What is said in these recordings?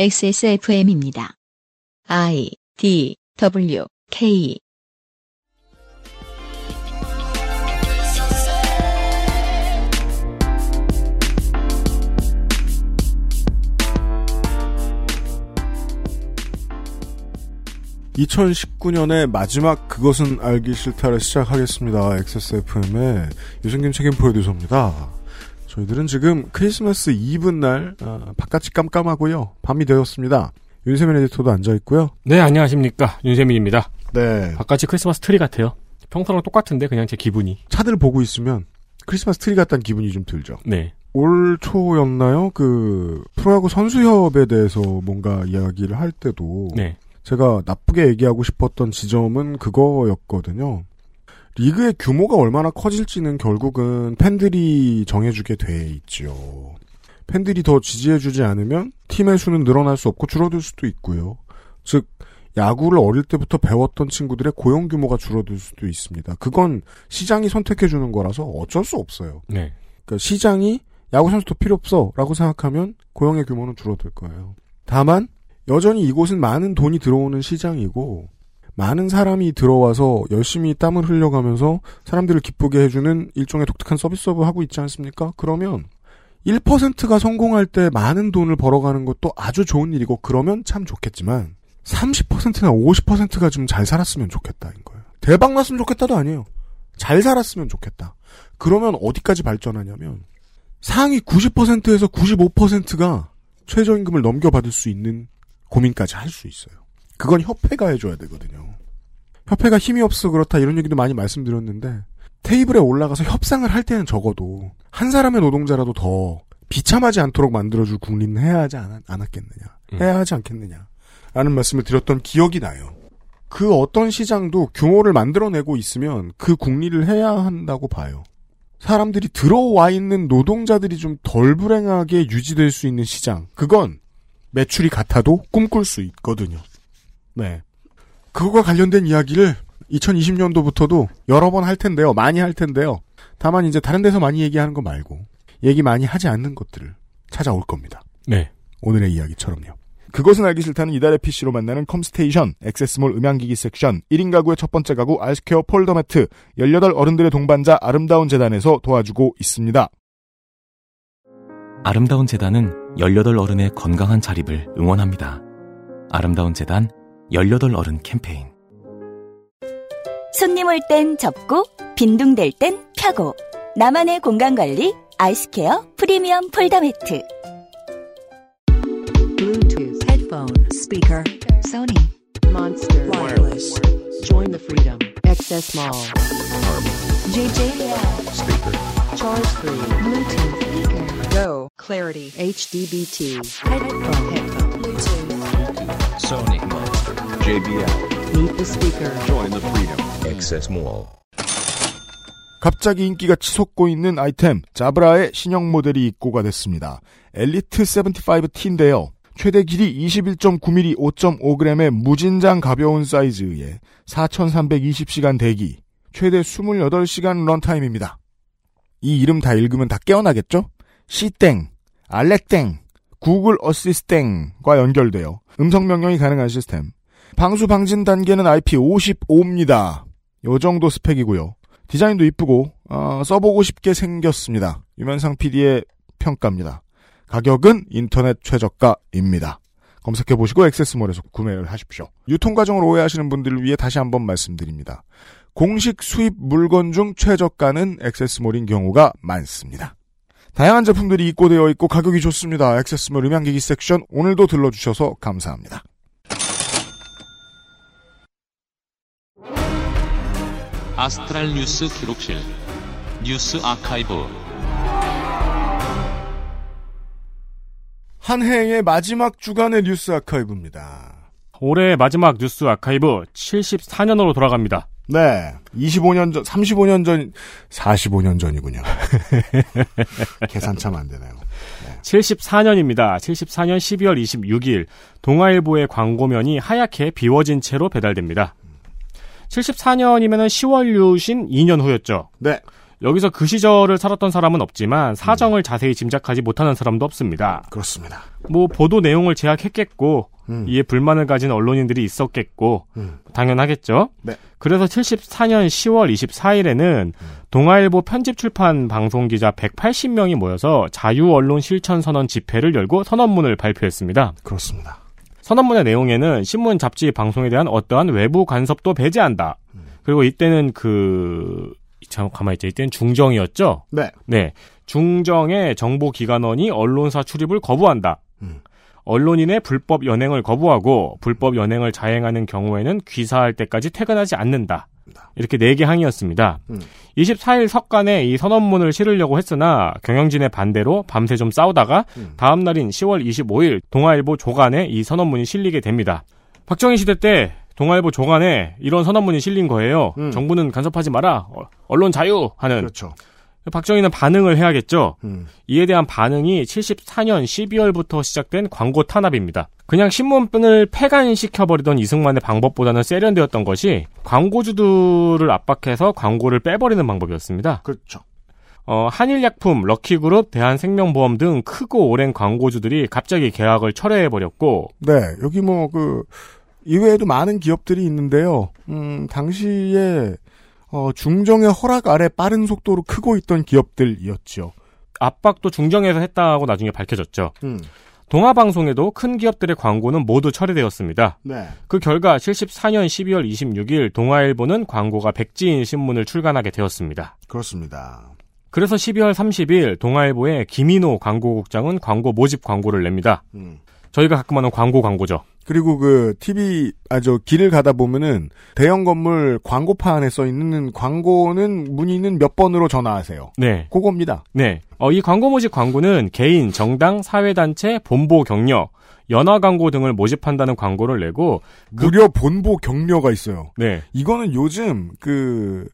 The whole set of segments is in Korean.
XSFM입니다. I D W K (2019년의) 마지막 그것은 알기 싫다를 시작하겠습니다. XSFM의 유승균 책임 프로듀서입니다. 저희들은 지금 크리스마스 이브 날 어, 바깥이 깜깜하고요. 밤이 되었습니다. 윤세민 에디터도 앉아 있고요. 네, 안녕하십니까. 윤세민입니다. 네. 바깥이 크리스마스 트리 같아요. 평소랑 똑같은데 그냥 제 기분이. 차들 보고 있으면 크리스마스 트리 같다는 기분이 좀 들죠. 네. 올 초였나요? 그 프로야구 선수협에 대해서 뭔가 이야기를 할 때도 네. 제가 나쁘게 얘기하고 싶었던 지점은 그거였거든요. 리그의 규모가 얼마나 커질지는 결국은 팬들이 정해주게 돼 있죠. 팬들이 더 지지해주지 않으면 팀의 수는 늘어날 수 없고 줄어들 수도 있고요. 즉 야구를 어릴 때부터 배웠던 친구들의 고용 규모가 줄어들 수도 있습니다. 그건 시장이 선택해주는 거라서 어쩔 수 없어요. 네. 그러니까 시장이 야구 선수도 필요 없어 라고 생각하면 고용의 규모는 줄어들 거예요. 다만 여전히 이곳은 많은 돈이 들어오는 시장이고 많은 사람이 들어와서 열심히 땀을 흘려가면서 사람들을 기쁘게 해주는 일종의 독특한 서비스업을 하고 있지 않습니까? 그러면 1%가 성공할 때 많은 돈을 벌어가는 것도 아주 좋은 일이고 그러면 참 좋겠지만 30%나 50%가 좀 잘 살았으면 좋겠다인 거예요. 대박 났으면 좋겠다도 아니에요. 잘 살았으면 좋겠다. 그러면 어디까지 발전하냐면 상위 90%에서 95%가 최저임금을 넘겨받을 수 있는 고민까지 할 수 있어요. 그건 협회가 해줘야 되거든요. 협회가 힘이 없어 그렇다 이런 얘기도 많이 말씀드렸는데 테이블에 올라가서 협상을 할 때는 적어도 한 사람의 노동자라도 더 비참하지 않도록 만들어줄 국리는 해야 하지 않, 않았겠느냐 음. 해야 하지 않겠느냐 라는 말씀을 드렸던 기억이 나요. 그 어떤 시장도 규모를 만들어내고 있으면 그 국리를 해야 한다고 봐요. 사람들이 들어와 있는 노동자들이 좀 덜 불행하게 유지될 수 있는 시장. 그건 매출이 같아도 꿈꿀 수 있거든요. 네. 그거와 관련된 이야기를 2020년도부터도 여러 번 할 텐데요. 많이 할 텐데요. 다만 이제 다른 데서 많이 얘기하는 거 말고 얘기 많이 하지 않는 것들을 찾아올 겁니다. 네. 오늘의 이야기처럼요. 그것은 알기 싫다는 이달의 PC로 만나는 컴스테이션, 액세스몰 음향기기 섹션, 1인 가구의 첫 번째 가구 알스퀘어 폴더 매트, 18 어른들의 동반자 아름다운 재단에서 도와주고 있습니다. 아름다운 재단은 18 어른의 건강한 자립을 응원합니다. 아름다운 재단 18 어른 캠페인 손님 올 땐 접고 빈둥댈 땐 펴고 나만의 공간 관리 아이스케어 프리미엄 폴더 매트 Bluetooth, headphone, speaker, Sony, Monster, Wireless. Join the freedom. Access Mall. JJL. Speaker. Charge free. Bluetooth speaker. Go. Clarity. HDBT. Headphone. Headphone. Sony Monster. JBL. Meet the speaker. Join the freedom. Access Mall. 갑자기 인기가 치솟고 있는 아이템 자브라의 신형 모델이 입고가 됐습니다. 엘리트 75T인데요. 최대 길이 21.9mm 5.5g의 무진장 가벼운 사이즈에 4320시간 대기, 최대 28시간 런타임입니다. 이 이름 다 읽으면 다 깨어나겠죠? C땡, 알렉땡, 구글 어시스땡과 연결되어 음성 명령이 가능한 시스템. 방수 방진 단계는 IP55입니다. 요 정도 스펙이고요. 디자인도 이쁘고 어, 써보고 싶게 생겼습니다. 유면상 PD의 평가입니다. 가격은 인터넷 최저가입니다. 검색해 보시고 액세스몰에서 구매를 하십시오. 유통 과정을 오해하시는 분들을 위해 다시 한번 말씀드립니다. 공식 수입 물건 중 최저가는 액세스몰인 경우가 많습니다. 다양한 제품들이 입고되어 있고 가격이 좋습니다. 액세스몰 음향기기 섹션 오늘도 들러주셔서 감사합니다. 아스트랄 뉴스 기록실 뉴스 아카이브 한 해의 마지막 주간의 뉴스 아카이브입니다. 올해 마지막 뉴스 아카이브 74년으로 돌아갑니다. 네. 25년 전, 35년 전, 45년 전이군요. 계산 참 안 되네요. 74년입니다. 74년 12월 26일 동아일보의 광고면이 하얗게 비워진 채로 배달됩니다. 74년이면 10월 유신 2년 후였죠. 네. 여기서 그 시절을 살았던 사람은 없지만 사정을 자세히 짐작하지 못하는 사람도 없습니다. 그렇습니다. 뭐 보도 내용을 제약했겠고 음. 이에 불만을 가진 언론인들이 있었겠고 음. 당연하겠죠. 네. 그래서 74년 10월 24일에는 동아일보 편집 출판 방송 기자 180명이 모여서 자유 언론 실천 선언 집회를 열고 선언문을 발표했습니다. 그렇습니다. 선언문의 내용에는 신문, 잡지, 방송에 대한 어떠한 외부 간섭도 배제한다. 그리고 이때는 그, 참, 가만히 있자. 이때는 중정이었죠? 네. 네. 중정의 정보기관원이 언론사 출입을 거부한다. 음. 언론인의 불법 연행을 거부하고 불법 연행을 자행하는 경우에는 귀사할 때까지 퇴근하지 않는다. 이렇게 네 개 항이었습니다. 음. 24일 석간에 이 선언문을 실으려고 했으나 경영진의 반대로 밤새 좀 싸우다가 음. 다음 날인 10월 25일 동아일보 조간에 이 선언문이 실리게 됩니다. 박정희 시대 때 동아일보 조간에 이런 선언문이 실린 거예요. 음. 정부는 간섭하지 마라. 어, 언론 자유 하는 그렇죠. 박정희는 반응을 해야겠죠. 음. 이에 대한 반응이 74년 12월부터 시작된 광고 탄압입니다. 그냥 신문을 폐간시켜버리던 이승만의 방법보다는 세련되었던 것이 광고주들을 압박해서 광고를 빼버리는 방법이었습니다. 그렇죠. 어, 한일약품, 럭키그룹, 대한생명보험 등 크고 오랜 광고주들이 갑자기 계약을 철회해버렸고 네, 여기 뭐, 그, 이외에도 많은 기업들이 있는데요. 음, 당시에, 어, 중정의 허락 아래 빠른 속도로 크고 있던 기업들이었죠. 압박도 중정에서 했다고 나중에 밝혀졌죠. 음, 동아방송에도 큰 기업들의 광고는 모두 철회되었습니다. 네. 그 결과 74년 12월 26일 동아일보는 광고가 백지인 신문을 출간하게 되었습니다. 그렇습니다. 그래서 12월 30일 동아일보의 김인호 광고국장은 광고 모집 광고를 냅니다. 음. 저희가 가끔 하는 광고 광고죠. 그리고 그, TV, 아, 저, 길을 가다 보면은, 대형 건물 광고판에 써 있는 광고는 문의는 몇 번으로 전화하세요. 네. 그겁니다. 네. 어, 이 광고 모집 광고는 개인, 정당, 사회단체, 본보 격려, 연화 광고 등을 모집한다는 광고를 내고 무려 본보 격려가 있어요. 네. 이거는 요즘 그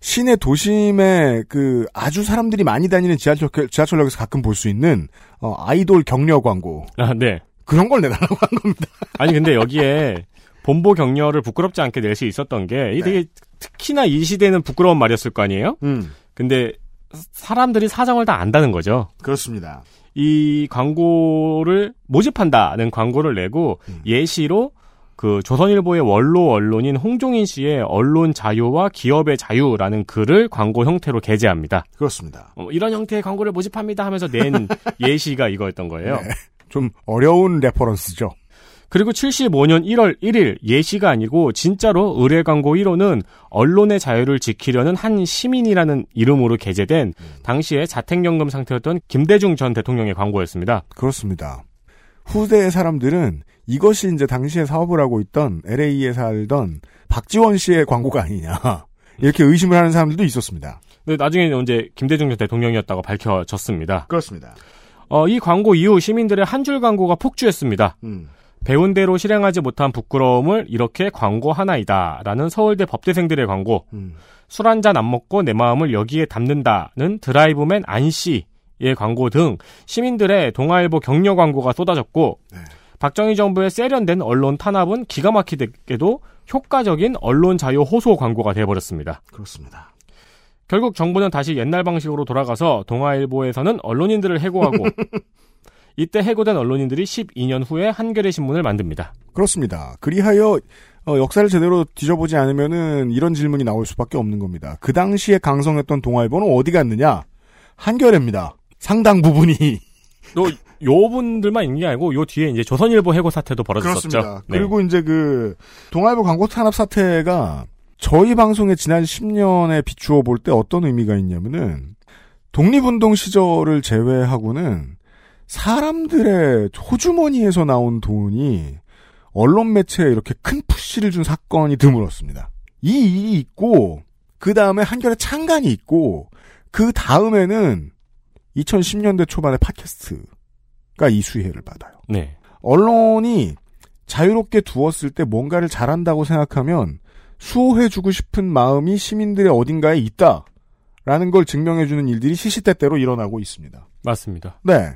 시내 도심에 그 아주 사람들이 많이 다니는 지하철 지하철역에서 가끔 볼 수 있는 어, 아이돌 격려 광고 아, 네. 그런 걸 내달라고 한 겁니다. 아니 근데 여기에 본보 격려를 부끄럽지 않게 낼 수 있었던 게 이게 되게 특히나 이 시대는 부끄러운 말이었을 거 아니에요? 음 근데 사람들이 사정을 다 안다는 거죠. 그렇습니다. 이 광고를 모집한다는 광고를 내고 음. 예시로 그 조선일보의 원로 언론인 홍종인 씨의 언론 자유와 기업의 자유라는 글을 광고 형태로 게재합니다. 그렇습니다. 어, 이런 형태의 광고를 모집합니다 하면서 낸 예시가 이거였던 거예요. 네. 좀 어려운 reference죠. 그리고 75년 1월 1일 예시가 아니고 진짜로 의뢰 광고 1호는 언론의 자유를 지키려는 한 시민이라는 이름으로 게재된 당시에 자택연금 상태였던 김대중 전 대통령의 광고였습니다. 그렇습니다. 후대의 사람들은 이것이 이제 당시에 사업을 하고 있던 LA에 살던 박지원 씨의 광고가 아니냐. 이렇게 의심을 하는 사람들도 있었습니다. 근데 나중에 이제 김대중 전 대통령이었다고 밝혀졌습니다. 그렇습니다. 어, 이 광고 이후 시민들의 한 줄 광고가 폭주했습니다. 음. 배운 대로 실행하지 못한 부끄러움을 이렇게 광고 하나이다. 라는 서울대 법대생들의 광고. 음. 술한 잔 안 먹고 내 마음을 여기에 담는다는 드라이브맨 안씨의 광고 등 시민들의 동아일보 격려 광고가 쏟아졌고 네. 박정희 정부의 세련된 언론 탄압은 기가 막히게도 효과적인 언론 자유 호소 광고가 돼버렸습니다. 그렇습니다. 결국 정부는 다시 옛날 방식으로 돌아가서 동아일보에서는 언론인들을 해고하고 이때 해고된 언론인들이 12년 후에 한겨레 신문을 만듭니다. 그렇습니다. 그리하여 어, 역사를 제대로 뒤져보지 않으면은 이런 질문이 나올 수밖에 없는 겁니다. 그 당시에 강성했던 동아일보는 어디 갔느냐? 한겨레입니다. 상당 부분이 또 요 분들만 있는 게 아니고 요 뒤에 이제 조선일보 해고 사태도 벌어졌었죠. 그렇습니다. 네. 그리고 이제 그 동아일보 광고 탄압 사태가 저희 방송의 지난 10년에 비추어 볼 때 어떤 의미가 있냐면은 독립운동 시절을 제외하고는 사람들의 호주머니에서 나온 돈이 언론 매체에 이렇게 큰 푸시를 준 사건이 드물었습니다. 이 일이 있고 그 다음에 한결에 창간이 있고 그 다음에는 2010년대 초반에 팟캐스트가 이 수혜를 받아요. 네. 언론이 자유롭게 두었을 때 뭔가를 잘한다고 생각하면 수호해주고 싶은 마음이 시민들의 어딘가에 있다. 라는 걸 증명해주는 일들이 시시때때로 일어나고 있습니다. 맞습니다. 네.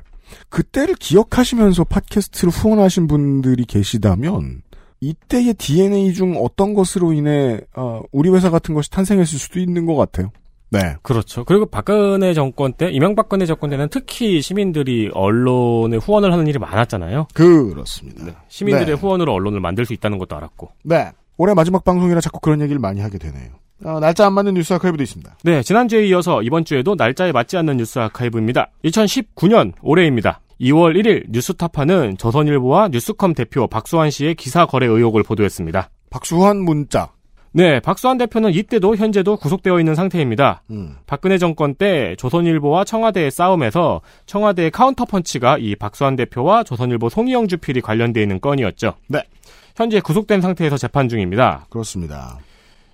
그때를 기억하시면서 팟캐스트를 후원하신 분들이 계시다면 이때의 DNA 중 어떤 것으로 인해 어, 우리 회사 같은 것이 탄생했을 수도 있는 것 같아요. 네. 그렇죠. 그리고 박근혜 정권 때, 이명박근혜 정권 때는 특히 시민들이 언론에 후원을 하는 일이 많았잖아요. 그렇습니다. 시민들의 네. 후원으로 언론을 만들 수 있다는 것도 알았고. 네. 올해 마지막 방송이라 자꾸 그런 얘기를 많이 하게 되네요. 어, 날짜 안 맞는 뉴스 아카이브도 있습니다. 네, 지난주에 이어서 이번 주에도 날짜에 맞지 않는 뉴스 archive입니다. 2019년 올해입니다. 2월 1일 뉴스타파는 조선일보와 뉴스컴 대표 박수환 씨의 기사 거래 의혹을 보도했습니다. 박수환 문자. 네, 박수환 대표는 이때도 현재도 구속되어 있는 상태입니다. 음. 박근혜 정권 때 조선일보와 청와대의 싸움에서 청와대의 카운터펀치가 이 박수환 대표와 조선일보 송희영 주필이 관련되어 있는 건이었죠. 네. 현재 구속된 상태에서 재판 중입니다. 그렇습니다.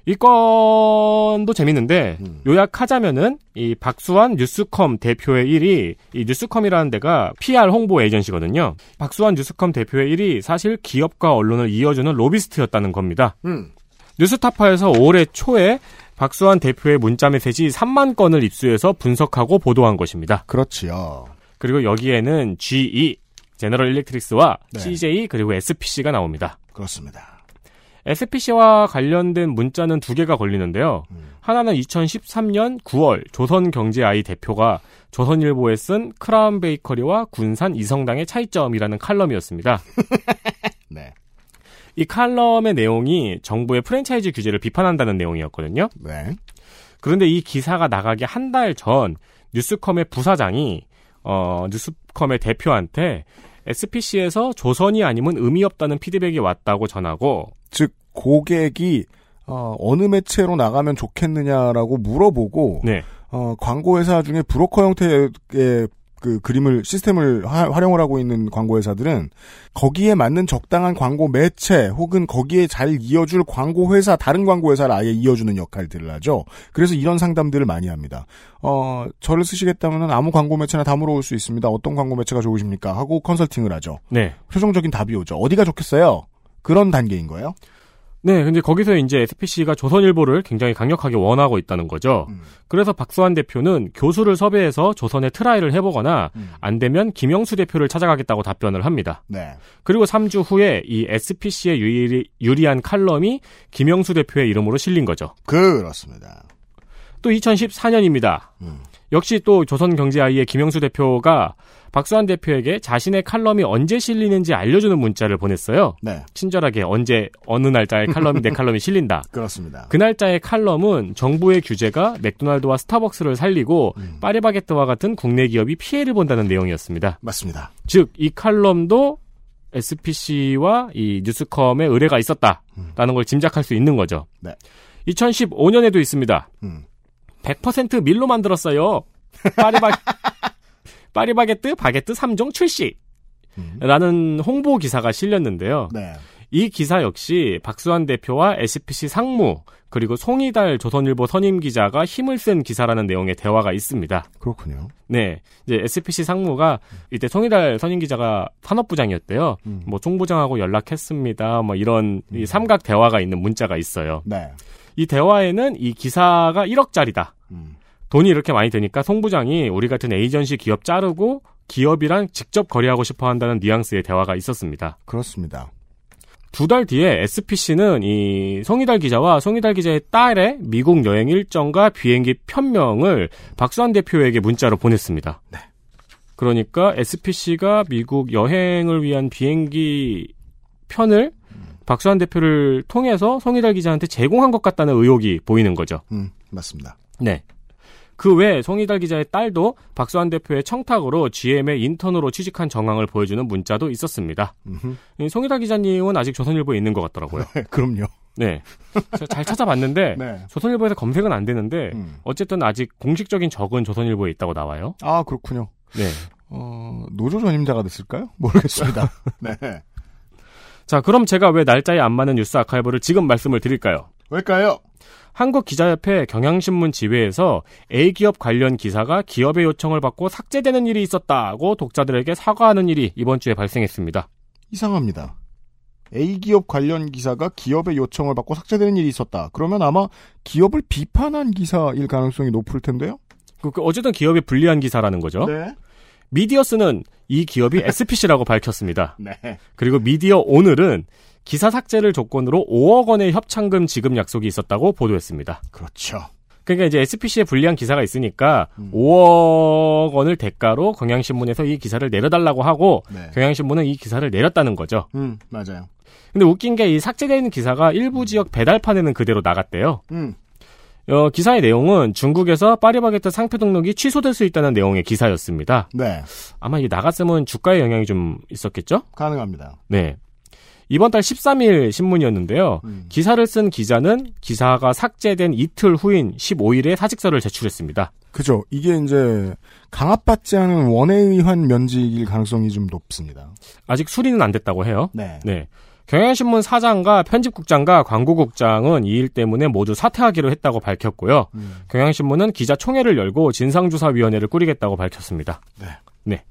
이 건도 재밌는데 음. 요약하자면은 이 박수환 뉴스컴 대표의 일이 이 뉴스컴이라는 데가 PR 홍보 에이전시거든요. 박수환 뉴스컴 대표의 일이 사실 기업과 언론을 이어주는 로비스트였다는 겁니다. 음. 뉴스타파에서 올해 초에 박수환 대표의 문자 메시지 3만 건을 입수해서 분석하고 보도한 것입니다. 그렇지요. 그리고 여기에는 GE, 제너럴 일렉트릭스와 네. CJ 그리고 SPC가 나옵니다. 그렇습니다. SPC와 관련된 문자는 두 개가 걸리는데요. 음. 하나는 2013년 9월 조선경제아이 대표가 조선일보에 쓴 크라운 베이커리와 군산 이성당의 차이점이라는 칼럼이었습니다. 네. 이 칼럼의 내용이 정부의 프랜차이즈 규제를 비판한다는 내용이었거든요. 네. 그런데 이 기사가 나가기 한 달 전 뉴스컴의 부사장이 어, 뉴스컴의 대표한테 SPC에서 조선이 아니면 의미 없다는 피드백이 왔다고 전하고 즉 고객이 어, 어느 매체로 나가면 좋겠느냐라고 물어보고 네. 어, 광고 회사 중에 브로커 형태의 그 그림을 시스템을 하- 활용을 하고 있는 광고 회사들은 거기에 맞는 적당한 광고 매체 혹은 거기에 잘 이어줄 광고 회사 다른 광고 회사를 아예 이어주는 역할들을 하죠. 그래서 이런 상담들을 많이 합니다. 어 저를 쓰시겠다면 아무 광고 매체나 다 물어볼 수 있습니다. 어떤 광고 매체가 좋으십니까? 하고 컨설팅을 하죠. 네. 최종적인 답이 오죠. 어디가 좋겠어요? 그런 단계인 거예요. 네, 근데 거기서 이제 SPC가 조선일보를 굉장히 강력하게 원하고 있다는 거죠. 음. 그래서 박수환 대표는 교수를 섭외해서 조선에 try를 해보거나 음. 안 되면 김영수 대표를 찾아가겠다고 답변을 합니다. 네. 그리고 3주 후에 이 SPC의 유리, 유리한 칼럼이 김영수 대표의 이름으로 실린 거죠. 그렇습니다. 또 2014년입니다. 음. 역시 또 조선경제아이의 김영수 대표가 박수환 대표에게 자신의 칼럼이 언제 실리는지 알려주는 문자를 보냈어요. 네. 친절하게 언제 어느 날짜에 칼럼이 내 칼럼이 실린다. 그렇습니다. 그 날짜의 칼럼은 정부의 규제가 맥도날드와 스타벅스를 살리고 음. 파리바게뜨와 같은 국내 기업이 피해를 본다는 내용이었습니다. 맞습니다. 즉 이 칼럼도 SPC와 이 뉴스컴의 의뢰가 있었다라는 걸 짐작할 수 있는 거죠. 네. 2015년에도 있습니다. 음. 100% 밀로 만들었어요. 파리바 파리바게뜨 바게뜨 3종 출시. 음. 라는 홍보 기사가 실렸는데요. 네. 이 기사 역시 박수환 대표와 SPC 상무 그리고 송이달 조선일보 선임 기자가 힘을 쓴 기사라는 내용의 대화가 있습니다. 그렇군요. 네, 이제 SPC 상무가 이때 송이달 선임 기자가 산업부장이었대요. 음. 뭐 총부장하고 연락했습니다. 뭐 이런 이 삼각 대화가 있는 문자가 있어요. 네. 이 대화에는 이 기사가 1억짜리다. 음. 돈이 이렇게 많이 드니까 송 부장이 우리 같은 에이전시 기업 자르고 기업이랑 직접 거래하고 싶어 한다는 뉘앙스의 대화가 있었습니다. 그렇습니다. 두 달 뒤에 SPC는 이 송이달 기자와 송이달 기자의 딸의 미국 여행 일정과 비행기 편명을 박수환 대표에게 문자로 보냈습니다. 그러니까 SPC가 미국 여행을 위한 비행기 편을 박수환 대표를 통해서 송이달 기자한테 제공한 것 같다는 의혹이 보이는 거죠. 음, 맞습니다. 네. 그 외에 송이달 기자의 딸도 박수환 대표의 청탁으로 GM의 인턴으로 취직한 정황을 보여주는 문자도 있었습니다. 음흠. 송이달 기자님은 아직 조선일보에 있는 것 같더라고요. 그럼요. 네. 잘 찾아봤는데 네. 조선일보에서 검색은 안 되는데 음. 어쨌든 아직 공식적인 적은 조선일보에 있다고 나와요. 아, 그렇군요. 네. 어, 노조 전임자가 됐을까요? 모르겠습니다. 네. 자, 그럼 제가 왜 날짜에 안 맞는 뉴스 아카이브를 지금 말씀을 드릴까요? 왜일까요? 한국기자협회 경향신문 지회에서 A기업 관련 기사가 기업의 요청을 받고 삭제되는 일이 있었다고 독자들에게 사과하는 일이 이번 주에 발생했습니다. 이상합니다. A기업 관련 기사가 기업의 요청을 받고 삭제되는 일이 있었다. 그러면 아마 기업을 비판한 기사일 가능성이 높을 텐데요? 그- 그 어쨌든 기업이 불리한 기사라는 거죠. 네. 미디어스는 이 기업이 SPC라고 밝혔습니다. 네. 그리고 미디어 오늘은 기사 삭제를 조건으로 5억 원의 협찬금 지급 약속이 있었다고 보도했습니다. 그렇죠. 그러니까 이제 SPC에 불리한 기사가 있으니까 음. 5억 원을 대가로 경향신문에서 이 기사를 내려달라고 하고 네. 경향신문은 이 기사를 내렸다는 거죠. 음, 맞아요. 근데 웃긴 게 이 삭제되는 기사가 일부 지역 배달판에는 그대로 나갔대요. 음, 어, 기사의 내용은 중국에서 파리바게뜨 상표 등록이 취소될 수 있다는 내용의 기사였습니다. 네. 아마 이게 나갔으면 주가에 영향이 좀 있었겠죠? 가능합니다. 네. 이번 달 13일 신문이었는데요. 음. 기사를 쓴 기자는 기사가 삭제된 이틀 후인 15일에 사직서를 제출했습니다. 그죠. 이게 이제 강압받지 않은 원에 의한 면직일 가능성이 좀 높습니다. 아직 수리는 안 됐다고 해요. 네. 네. 경향신문 사장과 편집국장과 광고국장은 이 일 때문에 모두 사퇴하기로 했다고 밝혔고요. 음. 경향신문은 기자 총회를 열고 진상조사위원회를 꾸리겠다고 밝혔습니다. 네. 네.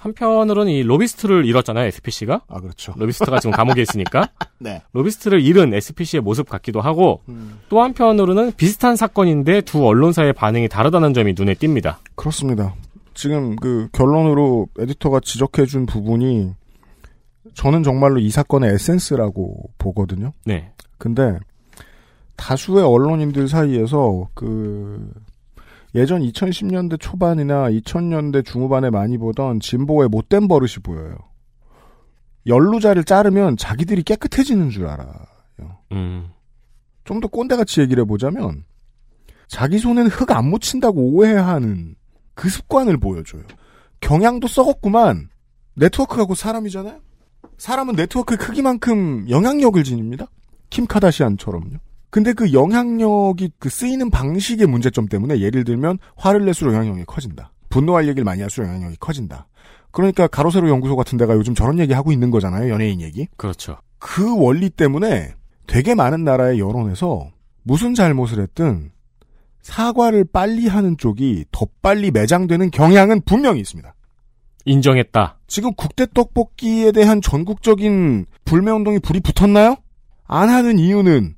한편으로는 이 로비스트를 잃었잖아요, SPC가. 아, 그렇죠. 로비스트가 지금 감옥에 있으니까. 네. 로비스트를 잃은 SPC의 모습 같기도 하고, 음. 또 한편으로는 비슷한 사건인데 두 언론사의 반응이 다르다는 점이 눈에 띕니다. 그렇습니다. 지금 그 결론으로 에디터가 지적해준 부분이 저는 정말로 이 사건의 에센스라고 보거든요. 네. 근데 다수의 언론인들 사이에서 그 예전 2010년대 초반이나 2000년대 중후반에 많이 보던 진보의 못된 버릇이 보여요. 연루자를 자르면 자기들이 깨끗해지는 줄 알아요. 음. 좀더 꼰대같이 얘기를 해보자면 자기 손엔 흙안 묻힌다고 오해하는 그 습관을 보여줘요. 경향도 썩었구만. 네트워크가 곧 사람이잖아요. 사람은 네트워크의 크기만큼 영향력을 지닙니다. 킴 카다시안처럼요. 근데 그 영향력이 그 쓰이는 방식의 문제점 때문에 예를 들면 화를 낼수록 영향력이 커진다. 분노할 얘기를 많이 할수록 영향력이 커진다. 그러니까 가로세로 연구소 같은 데가 요즘 저런 얘기 하고 있는 거잖아요. 연예인 얘기. 그렇죠. 그 원리 때문에 되게 많은 나라의 여론에서 무슨 잘못을 했든 사과를 빨리 하는 쪽이 더 빨리 매장되는 경향은 분명히 있습니다. 인정했다. 지금 국대 떡볶이에 대한 전국적인 불매운동이 불이 붙었나요? 안 하는 이유는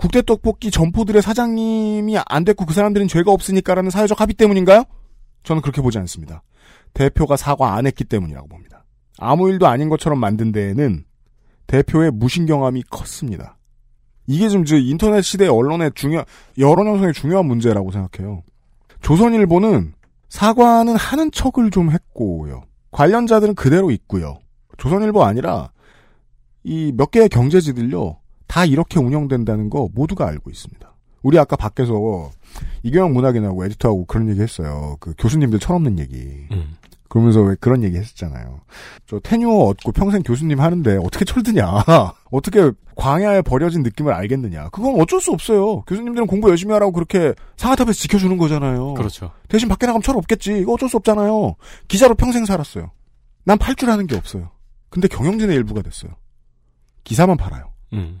국대 떡볶이 점포들의 사장님이 안 됐고 그 사람들은 죄가 없으니까라는 사회적 합의 때문인가요? 저는 그렇게 보지 않습니다. 대표가 사과 안 했기 때문이라고 봅니다. 아무 일도 아닌 것처럼 만든 데에는 대표의 무신경함이 컸습니다. 이게 좀저 인터넷 시대 언론의 중요 여론 형성의 중요한 문제라고 생각해요. 조선일보는 사과는 하는 척을 좀 했고요. 관련자들은 그대로 있고요. 조선일보 아니라 이 몇 개의 경제지들요. 다 이렇게 운영된다는 거 모두가 알고 있습니다. 우리 아까 밖에서 이경영 문학인하고 에디터하고 그런 얘기 했어요. 그 교수님들 철없는 얘기. 음. 그러면서 왜 그런 얘기 했었잖아요. 저 테뉴어 얻고 평생 교수님 하는데 어떻게 철드냐. 어떻게 광야에 버려진 느낌을 알겠느냐. 그건 어쩔 수 없어요. 교수님들은 공부 열심히 하라고 그렇게 상하탑에서 지켜주는 거잖아요. 그렇죠. 대신 밖에 나가면 철 없겠지. 이거 어쩔 수 없잖아요. 기자로 평생 살았어요. 난 팔 줄 아는 게 없어요. 근데 경영진의 일부가 됐어요. 기사만 팔아요. 음.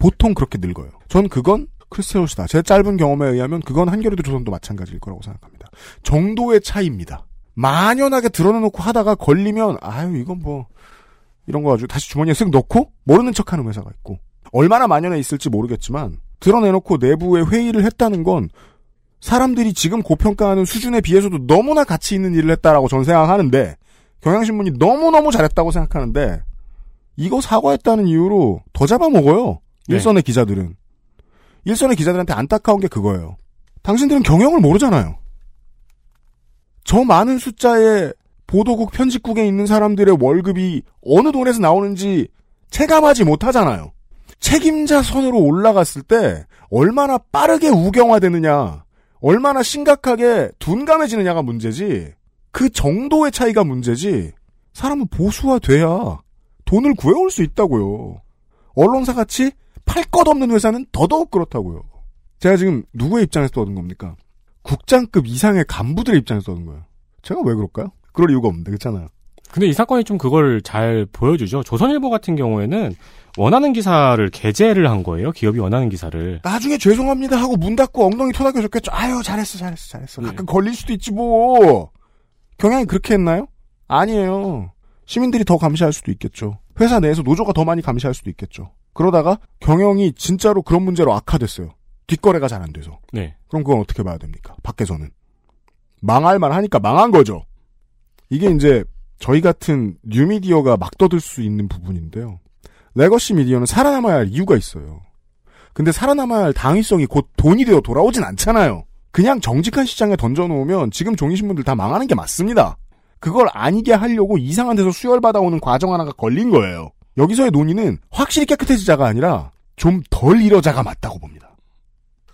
보통 그렇게 늙어요. 전 그건 크리스테로시다. 제 짧은 경험에 의하면 그건 한겨레도 조선도 마찬가지일 거라고 생각합니다. 정도의 차이입니다. 만연하게 드러내놓고 하다가 걸리면 아유 이건 뭐 이런 거 가지고 다시 주머니에 쓱 넣고 모르는 척하는 회사가 있고 얼마나 만연해 있을지 모르겠지만 드러내놓고 내부에 회의를 했다는 건 사람들이 지금 고평가하는 수준에 비해서도 너무나 가치 있는 일을 했다라고 전 생각하는데 경향신문이 너무너무 잘했다고 생각하는데 이거 사과했다는 이유로 더 잡아먹어요. 네. 일선의 기자들은. 일선의 기자들한테 안타까운 게 그거예요. 당신들은 경영을 모르잖아요. 저 많은 숫자의 보도국 편집국에 있는 사람들의 월급이 어느 돈에서 나오는지 체감하지 못하잖아요. 책임자 선으로 올라갔을 때 얼마나 빠르게 우경화되느냐, 얼마나 심각하게 둔감해지느냐가 문제지, 그 정도의 차이가 문제지, 사람은 보수화돼야 돈을 구해올 수 있다고요. 언론사 같이 팔 것 없는 회사는 더더욱 그렇다고요. 제가 지금 누구의 입장에서 떠든 겁니까? 국장급 이상의 간부들의 입장에서 떠든 거예요. 제가 왜 그럴까요? 그럴 이유가 없는데, 그렇잖아요. 근데 이 사건이 좀 그걸 잘 보여주죠. 조선일보 같은 경우에는 원하는 기사를 게재를 한 거예요. 기업이 원하는 기사를. 나중에 죄송합니다 하고 문 닫고 엉덩이 토닥여 줬겠죠. 아유, 잘했어, 잘했어, 잘했어. 네. 가끔 걸릴 수도 있지, 뭐. 경향이 그렇게 했나요? 아니에요. 시민들이 더 감시할 수도 있겠죠. 회사 내에서 노조가 더 많이 감시할 수도 있겠죠. 그러다가 경영이 진짜로 그런 문제로 악화됐어요. 뒷거래가 잘 안 돼서. 네. 그럼 그건 어떻게 봐야 됩니까? 밖에서는. 망할 만 하니까 망한 거죠. 이게 이제 저희 같은 뉴미디어가 막 떠들 수 있는 부분인데요. legacy 미디어는 살아남아야 할 이유가 있어요. 근데 살아남아야 할 당위성이 곧 돈이 되어 돌아오진 않잖아요. 그냥 정직한 시장에 던져놓으면 지금 종이신문들 다 망하는 게 맞습니다. 그걸 아니게 하려고 이상한 데서 수혈받아오는 과정 하나가 걸린 거예요. 여기서의 논의는 확실히 깨끗해지자가 아니라 좀 덜 이러자가 맞다고 봅니다.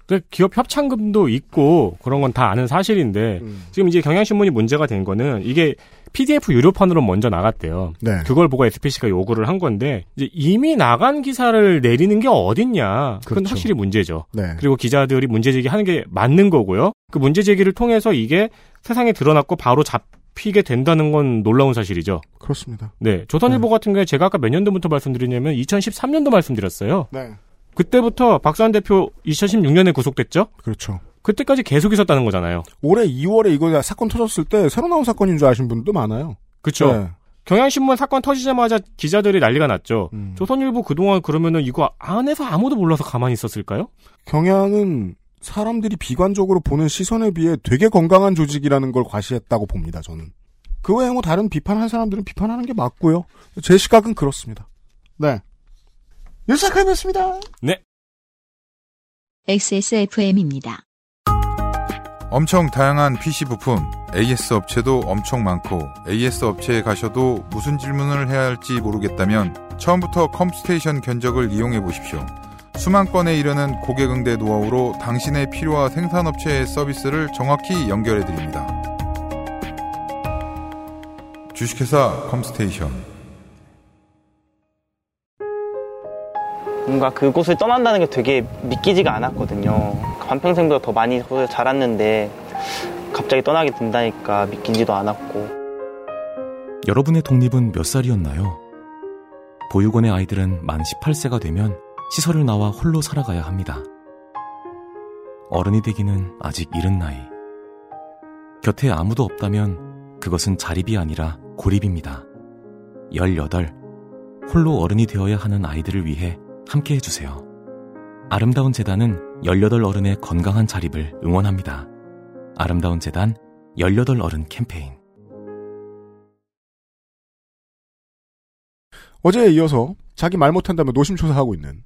그 기업 협찬금도 있고 그런 건 다 아는 사실인데 지금 이제 경향신문이 문제가 된 거는 이게 PDF 유료판으로 먼저 나갔대요. 네. 그걸 보고 SPC가 요구를 한 건데 이제 이미 나간 기사를 내리는 게 어딨냐. 그건 그렇죠. 확실히 문제죠. 네. 그리고 기자들이 문제 제기하는 게 맞는 거고요. 그 문제 제기를 통해서 이게 세상에 드러났고 바로 잡 히게 된다는 건 놀라운 사실이죠. 그렇습니다. 네, 조선일보 같은 경우에 제가 아까 몇 년도부터 말씀드리냐면 2013년도 말씀드렸어요. 네. 그때부터 박수환 대표 2016년에 구속됐죠? 그렇죠. 그때까지 계속 있었다는 거잖아요. 올해 2월에 이거 사건 터졌을 때 새로 나온 사건인 줄 아신 분도 많아요. 그쵸? 네. 경향신문 사건 터지자마자 기자들이 난리가 났죠. 음. 조선일보 그동안 그러면은 이거 안에서 아무도 몰라서 가만히 있었을까요? 경향은 사람들이 비관적으로 보는 시선에 비해 되게 건강한 조직이라는 걸 과시했다고 봅니다, 저는. 그 외에 뭐 다른 비판할 사람들은 비판하는 게 맞고요. 제 시각은 그렇습니다. 네. 뉴스아카이브였습니다. XSFM입니다. 엄청 다양한 PC 부품, AS 업체도 엄청 많고 AS 업체에 가셔도 무슨 질문을 해야 할지 모르겠다면 처음부터 컴스테이션 견적을 이용해 보십시오. 수만 건에 이르는 고객 응대 노하우로 당신의 필요와 생산업체의 서비스를 정확히 연결해 드립니다. 주식회사 컴스테이션 뭔가 그곳을 떠난다는 게 되게 믿기지가 않았거든요. 반평생보다 더 많이 자랐는데 갑자기 떠나게 된다니까 믿기지도 않았고 여러분의 독립은 몇 살이었나요? 보육원의 아이들은 만 18세가 되면 시설을 나와 홀로 살아가야 합니다. 어른이 되기는 아직 이른 나이. 곁에 아무도 없다면 그것은 자립이 아니라 고립입니다. 18. 홀로 어른이 되어야 하는 아이들을 위해 함께 해주세요. 아름다운 재단은 18 어른의 건강한 자립을 응원합니다. 아름다운 재단 18 어른 캠페인. 어제에 이어서 자기 말 못한다며 노심초사하고 있는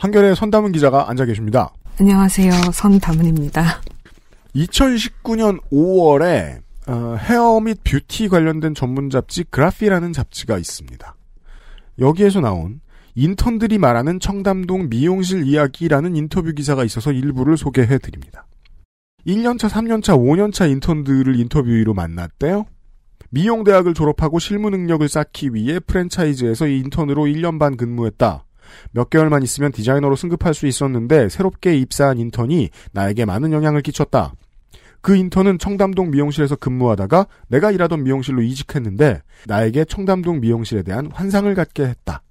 한겨레 선담은 기자가 앉아 계십니다. 안녕하세요. 선담은입니다. 2019년 5월에 어, 헤어 및 뷰티 관련된 전문 잡지 그라피라는 잡지가 있습니다. 여기에서 나온 인턴들이 말하는 청담동 미용실 이야기라는 인터뷰 기사가 있어서 일부를 소개해 드립니다. 1년차, 3년차, 5년차 인턴들을 인터뷰로 만났대요. 미용대학을 졸업하고 실무 능력을 쌓기 위해 프랜차이즈에서 인턴으로 1년 반 근무했다. 몇 개월만 있으면 디자이너로 승급할 수 있었는데 새롭게 입사한 인턴이 나에게 많은 영향을 끼쳤다. 그 인턴은 청담동 미용실에서 근무하다가 내가 일하던 미용실로 이직했는데 나에게 청담동 미용실에 대한 환상을 갖게 했다.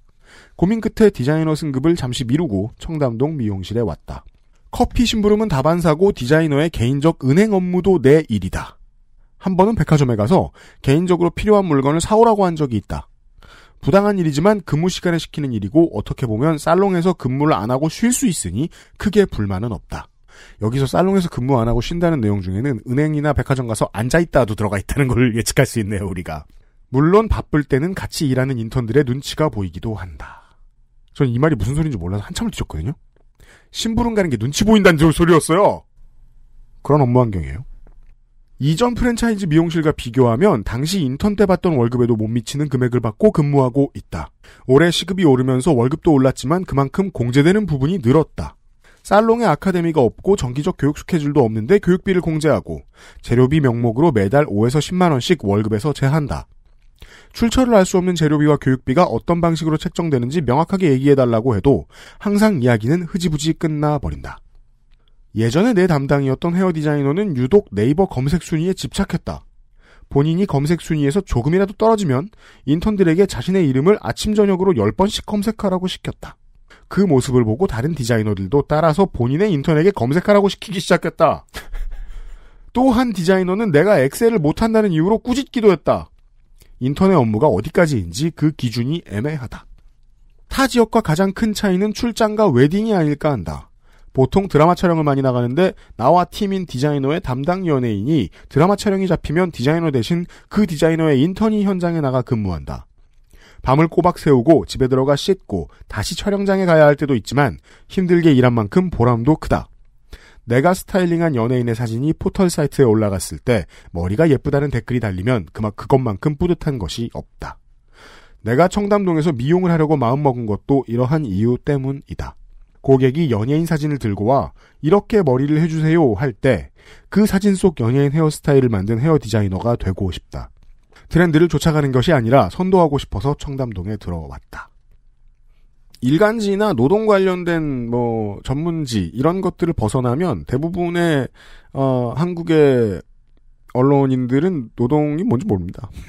고민 끝에 디자이너 승급을 잠시 미루고 청담동 미용실에 왔다. 커피 심부름은 다반사고 디자이너의 개인적 은행 업무도 내 일이다. 한 번은 백화점에 가서 개인적으로 필요한 물건을 사오라고 한 적이 있다. 부당한 일이지만 근무 시간에 시키는 일이고 어떻게 보면 살롱에서 근무를 안 하고 쉴 수 있으니 크게 불만은 없다. 여기서 살롱에서 근무 안 하고 쉰다는 내용 중에는 은행이나 백화점 가서 앉아있다도 들어가 있다는 걸 예측할 수 있네요, 우리가. 물론 바쁠 때는 같이 일하는 인턴들의 눈치가 보이기도 한다. 전 이 말이 무슨 소리인지 몰라서 한참을 뒤졌거든요. 심부름 가는 게 눈치 보인다는 소리였어요. 그런 업무 환경이에요. 이전 프랜차이즈 미용실과 비교하면 당시 인턴 때 받던 월급에도 못 미치는 금액을 받고 근무하고 있다. 올해 시급이 오르면서 월급도 올랐지만 그만큼 공제되는 부분이 늘었다. 살롱에 아카데미가 없고 정기적 교육 스케줄도 없는데 교육비를 공제하고 재료비 명목으로 매달 5에서 10만 원씩 월급에서 제한다. 출처를 알 수 없는 재료비와 교육비가 어떤 방식으로 책정되는지 명확하게 얘기해달라고 해도 항상 이야기는 흐지부지 끝나버린다. 예전에 내 담당이었던 헤어 디자이너는 유독 네이버 검색 순위에 집착했다. 본인이 검색 순위에서 조금이라도 떨어지면 인턴들에게 자신의 이름을 아침 저녁으로 10번씩 검색하라고 시켰다. 그 모습을 보고 다른 디자이너들도 따라서 본인의 인턴에게 검색하라고 시키기 시작했다. 또 한 디자이너는 내가 엑셀을 못한다는 이유로 꾸짖기도 했다. 인턴의 업무가 어디까지인지 그 기준이 애매하다. 타 지역과 가장 큰 차이는 출장과 웨딩이 아닐까 한다. 보통 드라마 촬영을 많이 나가는데 나와 팀인 디자이너의 담당 연예인이 드라마 촬영이 잡히면 디자이너 대신 그 디자이너의 인턴이 현장에 나가 근무한다. 밤을 꼬박 세우고 집에 들어가 씻고 다시 촬영장에 가야 할 때도 있지만 힘들게 일한 만큼 보람도 크다. 내가 styling한 연예인의 사진이 포털 사이트에 올라갔을 때 머리가 예쁘다는 댓글이 달리면 그만 그것만큼 뿌듯한 것이 없다. 내가 청담동에서 미용을 하려고 마음먹은 것도 이러한 이유 때문이다. 고객이 연예인 사진을 들고 와 이렇게 머리를 해주세요 할 때 그 사진 속 연예인 헤어스타일을 만든 헤어 디자이너가 되고 싶다. 트렌드를 쫓아가는 것이 아니라 선도하고 싶어서 청담동에 들어왔다. 일간지나 노동 관련된 뭐 전문지 이런 것들을 벗어나면 대부분의 어, 한국의 언론인들은 노동이 뭔지 모릅니다.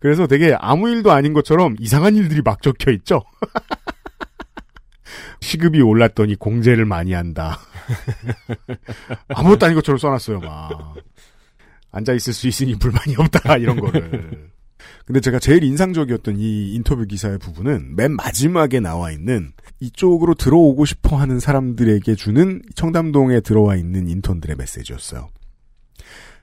그래서 되게 아무 일도 아닌 것처럼 이상한 일들이 막 적혀 있죠. 시급이 올랐더니 공제를 많이 한다. 아무것도 아닌 것처럼 써놨어요, 막. 앉아있을 수 있으니 불만이 없다, 이런 거를. 근데 제가 제일 인상적이었던 이 인터뷰 기사의 부분은 맨 마지막에 나와 있는 이쪽으로 들어오고 싶어 하는 사람들에게 주는 청담동에 들어와 있는 인턴들의 메시지였어요.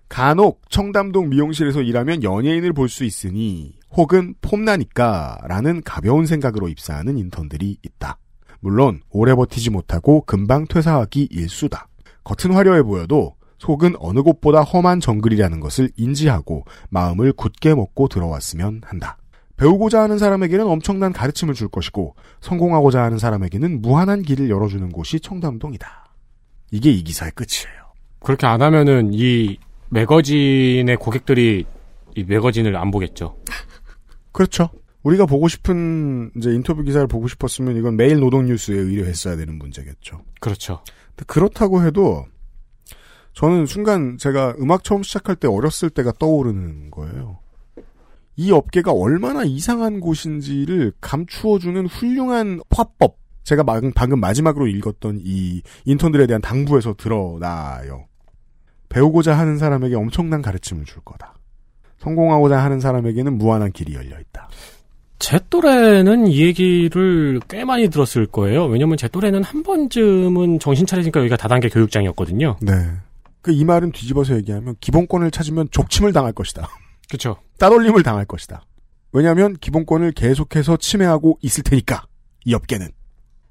간혹 청담동 미용실에서 일하면 연예인을 볼 수 있으니 혹은 폼나니까 라는 가벼운 생각으로 입사하는 인턴들이 있다. 물론 오래 버티지 못하고 금방 퇴사하기 일수다. 겉은 화려해 보여도 속은 어느 곳보다 험한 정글이라는 것을 인지하고 마음을 굳게 먹고 들어왔으면 한다. 배우고자 하는 사람에게는 엄청난 가르침을 줄 것이고 성공하고자 하는 사람에게는 무한한 길을 열어주는 곳이 청담동이다. 이게 이 기사의 끝이에요. 그렇게 안 하면은 이 매거진의 고객들이 이 매거진을 안 보겠죠. 그렇죠. 우리가 보고 싶은 이제 인터뷰 기사를 보고 싶었으면 이건 매일 노동 뉴스에 의뢰했어야 되는 문제겠죠. 그렇죠. 그렇다고 해도 저는 순간 제가 음악 처음 시작할 때 어렸을 때가 떠오르는 거예요. 이 업계가 얼마나 이상한 곳인지를 감추어주는 훌륭한 화법. 제가 방금 마지막으로 읽었던 이 인턴들에 대한 당부에서 드러나요. 배우고자 하는 사람에게 엄청난 가르침을 줄 거다. 성공하고자 하는 사람에게는 무한한 길이 열려 있다. 제 또래는 이 얘기를 꽤 많이 들었을 거예요. 왜냐면 제 또래는 한 번쯤은 정신 차리니까 여기가 다단계 교육장이었거든요. 네. 그 이 말은 뒤집어서 얘기하면 기본권을 찾으면 족침을 당할 것이다. 그렇죠. 따돌림을 당할 것이다. 왜냐하면 기본권을 계속해서 침해하고 있을 테니까 이 업계는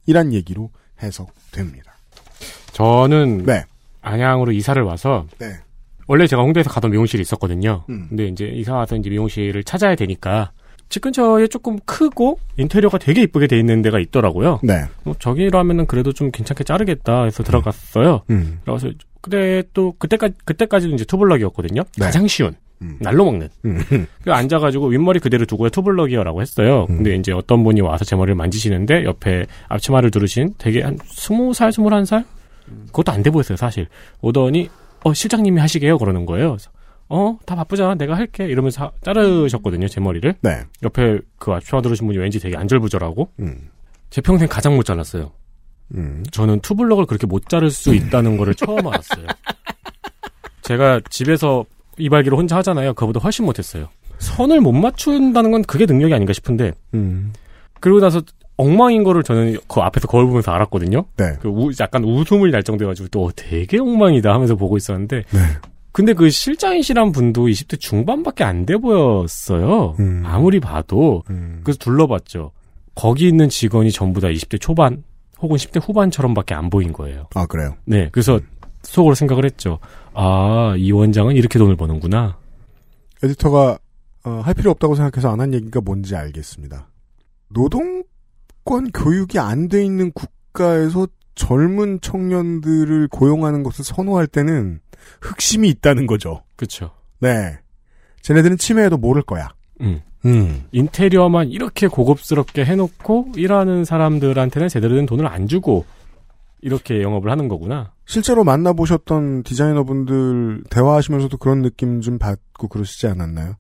이란 얘기로 해석됩니다. 저는 네. 안양으로 이사를 와서 네. 원래 제가 홍대에서 가던 미용실이 있었거든요. 음. 근데 이제 이사 와서 이제 미용실을 찾아야 되니까 집 근처에 조금 크고 인테리어가 되게 이쁘게 돼 있는 데가 있더라고요. 네. 어, 저기라면은 그래도 좀 괜찮게 자르겠다 해서 들어갔어요. 음. 그래서 근데 또 그때까지 그때까지는 이제 투블럭이었거든요. 네. 가장 쉬운 음. 날로 먹는. 음. 그 앉아가지고 윗머리 그대로 두고요 투블럭이요라고 했어요. 음. 근데 이제 어떤 분이 와서 제 머리를 만지시는데 옆에 앞치마를 두르신 되게 한 스무 살 스물한 살 그것도 안 돼 보였어요 사실. 오더니 어 실장님이 하시게요 그러는 거예요. 그래서 어, 다 바쁘잖아. 내가 할게. 이러면서 하- 자르셨거든요, 제 머리를. 네. 옆에 그 앞치마 두르신 분이 왠지 되게 안절부절하고. 음. 제 평생 가장 못 잘랐어요. 음. 저는 투블럭을 그렇게 못 자를 수 있다는 거를 처음 알았어요. 제가 집에서 이발기를 혼자 하잖아요. 그거보다 훨씬 못했어요. 선을 못 맞춘다는 건 그게 능력이 아닌가 싶은데. 음. 그러고 나서 엉망인 거를 저는 그 앞에서 거울 보면서 알았거든요. 네. 그 우- 약간 웃음을 날 정도여가지고 또 어, 되게 엉망이다 하면서 보고 있었는데. 네. 근데 그 실장이시란 분도 20대 중반밖에 안 돼 보였어요. 음. 아무리 봐도. 그래서 둘러봤죠. 거기 있는 직원이 전부 다 20대 초반 혹은 10대 후반처럼밖에 안 보인 거예요. 아, 그래요? 네. 그래서 속으로 생각을 했죠. 아, 이 원장은 이렇게 돈을 버는구나. 에디터가 어, 할 필요 없다고 생각해서 안 한 얘기가 뭔지 알겠습니다. 노동권 교육이 안 돼 있는 국가에서 젊은 청년들을 고용하는 것을 선호할 때는 흑심이 있다는 거죠. 그렇죠. 네. 쟤네들은 치매해도 모를 거야. 음. 음. 인테리어만 이렇게 고급스럽게 해놓고 일하는 사람들한테는 제대로 된 돈을 안 주고 이렇게 영업을 하는 거구나. 실제로 만나보셨던 디자이너분들 대화하시면서도 그런 느낌 좀 받고 그러시지 않았나요?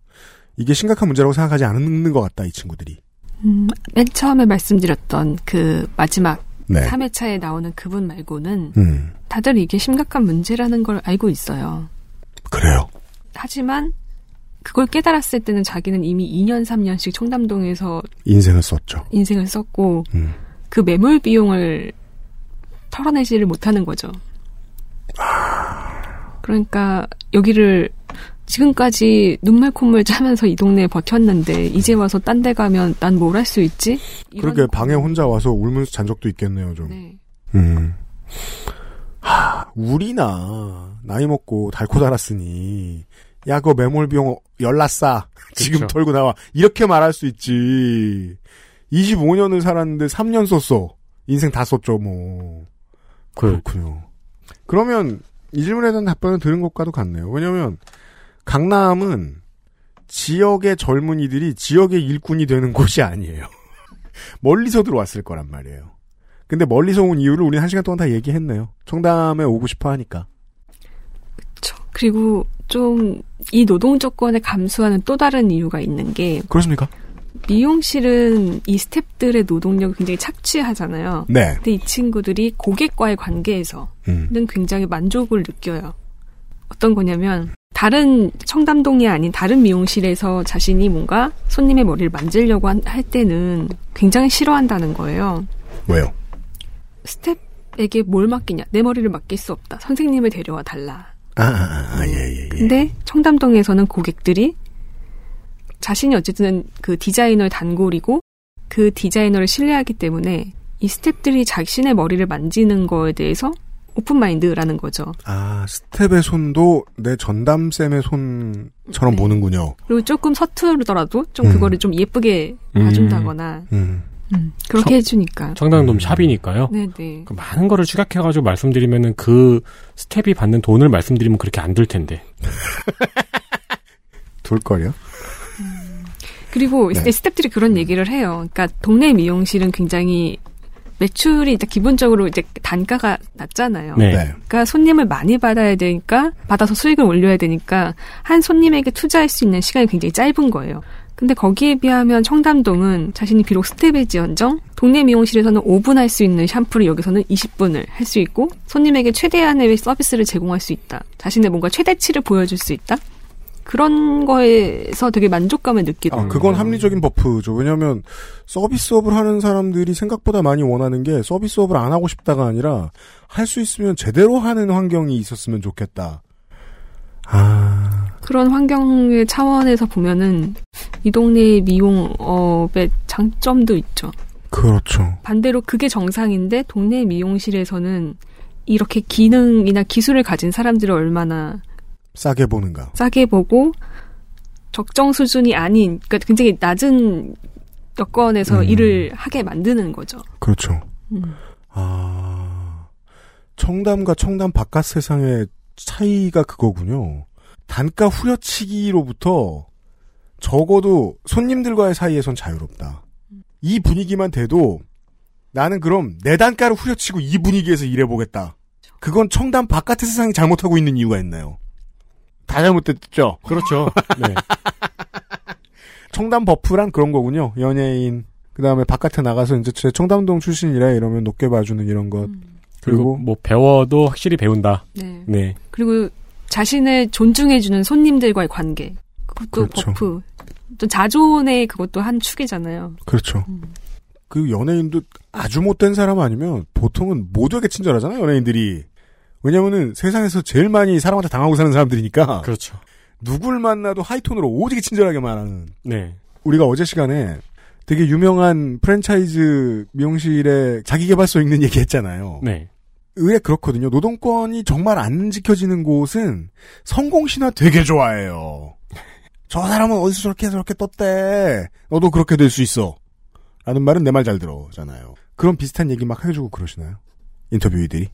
이게 심각한 문제라고 생각하지 않는 것 같다, 이 친구들이. 음, 맨 처음에 말씀드렸던 그 마지막 네. 3회차에 나오는 그분 말고는 음. 다들 이게 심각한 문제라는 걸 알고 있어요. 그래요. 하지만 그걸 깨달았을 때는 자기는 이미 2년, 3년씩 청담동에서 인생을 썼죠. 인생을 썼고 음. 그 매몰 비용을 털어내지를 못하는 거죠. 그러니까 여기를 지금까지 눈물 콧물 짜면서 이 동네에 버텼는데 이제 와서 딴 데 가면 난 뭘 할 수 있지? 그러게 방에 혼자 와서 울면서 잔 적도 있겠네요, 좀. 네. 음. 하, 우리나 나이 먹고 달고 달았으니 야, 그 매몰 비용 열라싸. 지금 그렇죠. 털고 나와. 이렇게 말할 수 있지. 25년을 살았는데 3년 썼어. 인생 다 썼죠, 뭐. 그렇군요. 그러면 이 질문에 대한 답변을 들은 것과도 같네요. 왜냐면 강남은 지역의 젊은이들이 지역의 일꾼이 되는 곳이 아니에요. 멀리서 들어왔을 거란 말이에요. 근데 멀리서 온 이유를 우리 한 시간 동안 다 얘기했네요. 청담에 오고 싶어 하니까. 그리고 좀 이 노동 조건을 감수하는 또 다른 이유가 있는 게 그렇습니까? 미용실은 이 스탭들의 노동력을 굉장히 착취하잖아요. 네. 근데 이 친구들이 고객과의 관계에서는 음. 굉장히 만족을 느껴요. 어떤 거냐면 다른 청담동이 아닌 다른 미용실에서 자신이 뭔가 손님의 머리를 만지려고 한- 할 때는 굉장히 싫어한다는 거예요. 왜요? 스텝에게 뭘 맡기냐? 내 머리를 맡길 수 없다. 선생님을 데려와 달라. 아, 아, 아, 예, 예, 예. 근데 청담동에서는 고객들이 자신이 어쨌든 그 디자이너의 단골이고 그 디자이너를 신뢰하기 때문에 이 스탭들이 자신의 머리를 만지는 거에 대해서 open mind라는 거죠. 아, 스텝의 손도 내 전담쌤의 손처럼 보는군요. 그리고 조금 서투르더라도 좀 음. 그거를 좀 예쁘게 음. 봐준다거나 음. 음, 그렇게 청- 해주니까. 청담동 샵이니까요. 네네. 그 많은 거를 축약해가지고 말씀드리면은 그 스텝이 받는 돈을 말씀드리면 그렇게 안들 텐데. 돌걸요? 그리고 네. 이 스탭들이 그런 얘기를 해요. 그러니까 동네 미용실은 굉장히 매출이 일단 기본적으로 이제 단가가 낮잖아요. 네. 그러니까 손님을 많이 받아야 되니까 받아서 수익을 올려야 되니까 한 손님에게 투자할 수 있는 시간이 굉장히 짧은 거예요. 근데 거기에 비하면 청담동은 자신이 비록 스텝일지언정 동네 미용실에서는 5분 할 수 있는 샴푸를 여기서는 20분을 할 수 있고 손님에게 최대한의 서비스를 제공할 수 있다. 자신의 뭔가 최대치를 보여줄 수 있다. 그런 거에서 되게 만족감을 느끼더라고요. 아, 그건 합리적인 버프죠. 왜냐하면 서비스업을 하는 사람들이 생각보다 많이 원하는 게 서비스업을 안 하고 싶다가 아니라 할 수 있으면 제대로 하는 환경이 있었으면 좋겠다. 아, 그런 환경의 차원에서 보면은 이 동네 미용업의 장점도 있죠. 그렇죠. 반대로 그게 정상인데 동네 미용실에서는 이렇게 기능이나 기술을 가진 사람들을 얼마나 싸게 보는가. 싸게 보고 적정 수준이 아닌 그러니까 굉장히 낮은 여건에서 음. 일을 하게 만드는 거죠. 그렇죠. 음. 아, 청담과 청담 바깥 세상의 차이가 그거군요. 단가 후려치기로부터 적어도 손님들과의 사이에선 자유롭다. 이 분위기만 돼도 나는 그럼 내 단가를 후려치고 이 분위기에서 일해보겠다. 그건 청담 바깥의 세상이 잘못하고 있는 이유가 있나요? 다 잘못됐죠? 그렇죠. 네. 청담 버프란 그런 거군요. 연예인. 그 다음에 바깥에 나가서 이제 제 청담동 출신이래 이러면 높게 봐주는 이런 것. 그리고 뭐 배워도 확실히 배운다. 네. 네. 그리고 자신을 존중해주는 손님들과의 관계 그것도 그렇죠. 버프. 또 자존의 그것도 한 축이잖아요. 그렇죠. 그 연예인도 아주 못된 사람 아니면 보통은 모두에게 친절하잖아요, 연예인들이. 왜냐면은 세상에서 제일 많이 사람한테 당하고 사는 사람들이니까. 그렇죠. 누굴 만나도 high tone으로 오지게 친절하게 말하는. 네. 우리가 어제 시간에 되게 유명한 프랜차이즈 미용실에 자기개발서 읽는 얘기 했잖아요. 네. 의외 그렇거든요. 노동권이 정말 안 지켜지는 곳은 성공신화 되게 좋아해요. 저 사람은 어디서 저렇게 저렇게 떴대. 너도 그렇게 될 수 있어. 라는 말은 내 말 잘 들어잖아요. 그런 비슷한 얘기 막 해주고 그러시나요? 인터뷰이들이.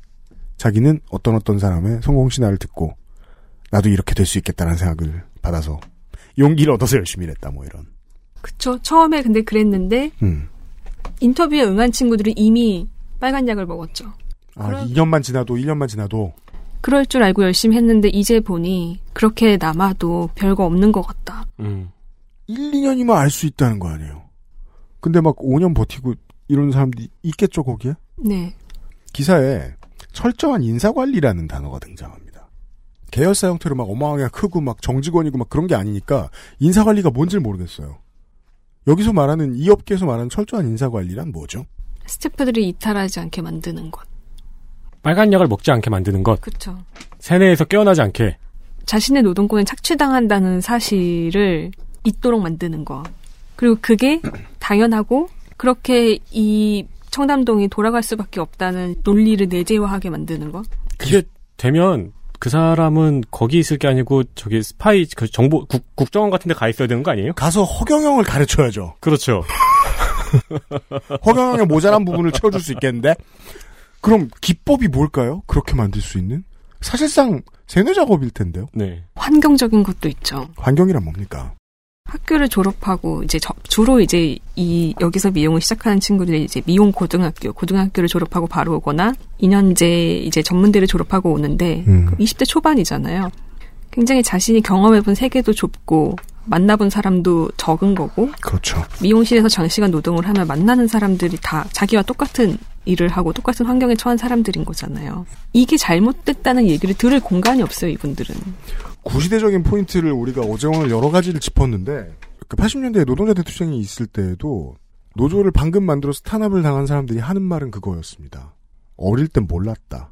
자기는 어떤 어떤 사람의 성공 신화를 듣고 나도 이렇게 될 수 있겠다는 생각을 받아서 용기를 얻어서 열심히 일했다 뭐 이런. 그쵸. 처음에 근데 그랬는데 음. 인터뷰에 응한 친구들이 이미 빨간 약을 먹었죠. 아, 그럼- 2년만 지나도 1년만 지나도 그럴 줄 알고 열심히 했는데 이제 보니 그렇게 남아도 별거 없는 것 같다. 음. 1, 2년이면 알 수 있다는 거 아니에요. 근데 막 5년 버티고 이런 사람들이 있겠죠, 거기에? 네. 기사에 철저한 인사관리라는 단어가 등장합니다. 계열사 형태로 막 어마어마하게 크고 막 정직원이고 막 그런 게 아니니까 인사관리가 뭔지 모르겠어요. 여기서 말하는 이 업계에서 말하는 철저한 인사관리란 뭐죠? 스태프들이 이탈하지 않게 만드는 것. 빨간 약을 먹지 않게 만드는 것. 그쵸. 세뇌에서 깨어나지 않게. 자신의 노동권을 착취당한다는 사실을 잊도록 만드는 거. 그리고 그게 당연하고 그렇게 이 청담동이 돌아갈 수밖에 없다는 논리를 내재화하게 만드는 거. 그게 되면 그 사람은 거기 있을 게 아니고 저기 스파이 그 정보 국, 국정원 같은 데 가 있어야 되는 거 아니에요? 가서 허경영을 가르쳐야죠. 그렇죠. 허경영의 모자란 부분을 채워줄 수 있겠는데? 그럼 기법이 뭘까요? 그렇게 만들 수 있는? 사실상 세뇌 작업일 텐데요. 네. 환경적인 것도 있죠. 환경이란 뭡니까? 학교를 졸업하고 이제 저- 주로 이제 이 여기서 미용을 시작하는 친구들이 이제 미용 고등학교, 고등학교를 졸업하고 바로 오거나 2년제 이제 전문대를 졸업하고 오는데 음. 20대 초반이잖아요. 굉장히 자신이 경험해본 세계도 좁고 만나본 사람도 적은 거고 그렇죠. 미용실에서 장시간 노동을 하면 만나는 사람들이 다 자기와 똑같은 일을 하고 똑같은 환경에 처한 사람들인 거잖아요. 이게 잘못됐다는 얘기를 들을 공간이 없어요, 이분들은. 구시대적인 포인트를 우리가 어제 오늘 여러 가지를 짚었는데 그 80년대에 노동자 대투쟁이 있을 때에도 노조를 방금 만들어서 탄압을 당한 사람들이 하는 말은 그거였습니다. 어릴 땐 몰랐다.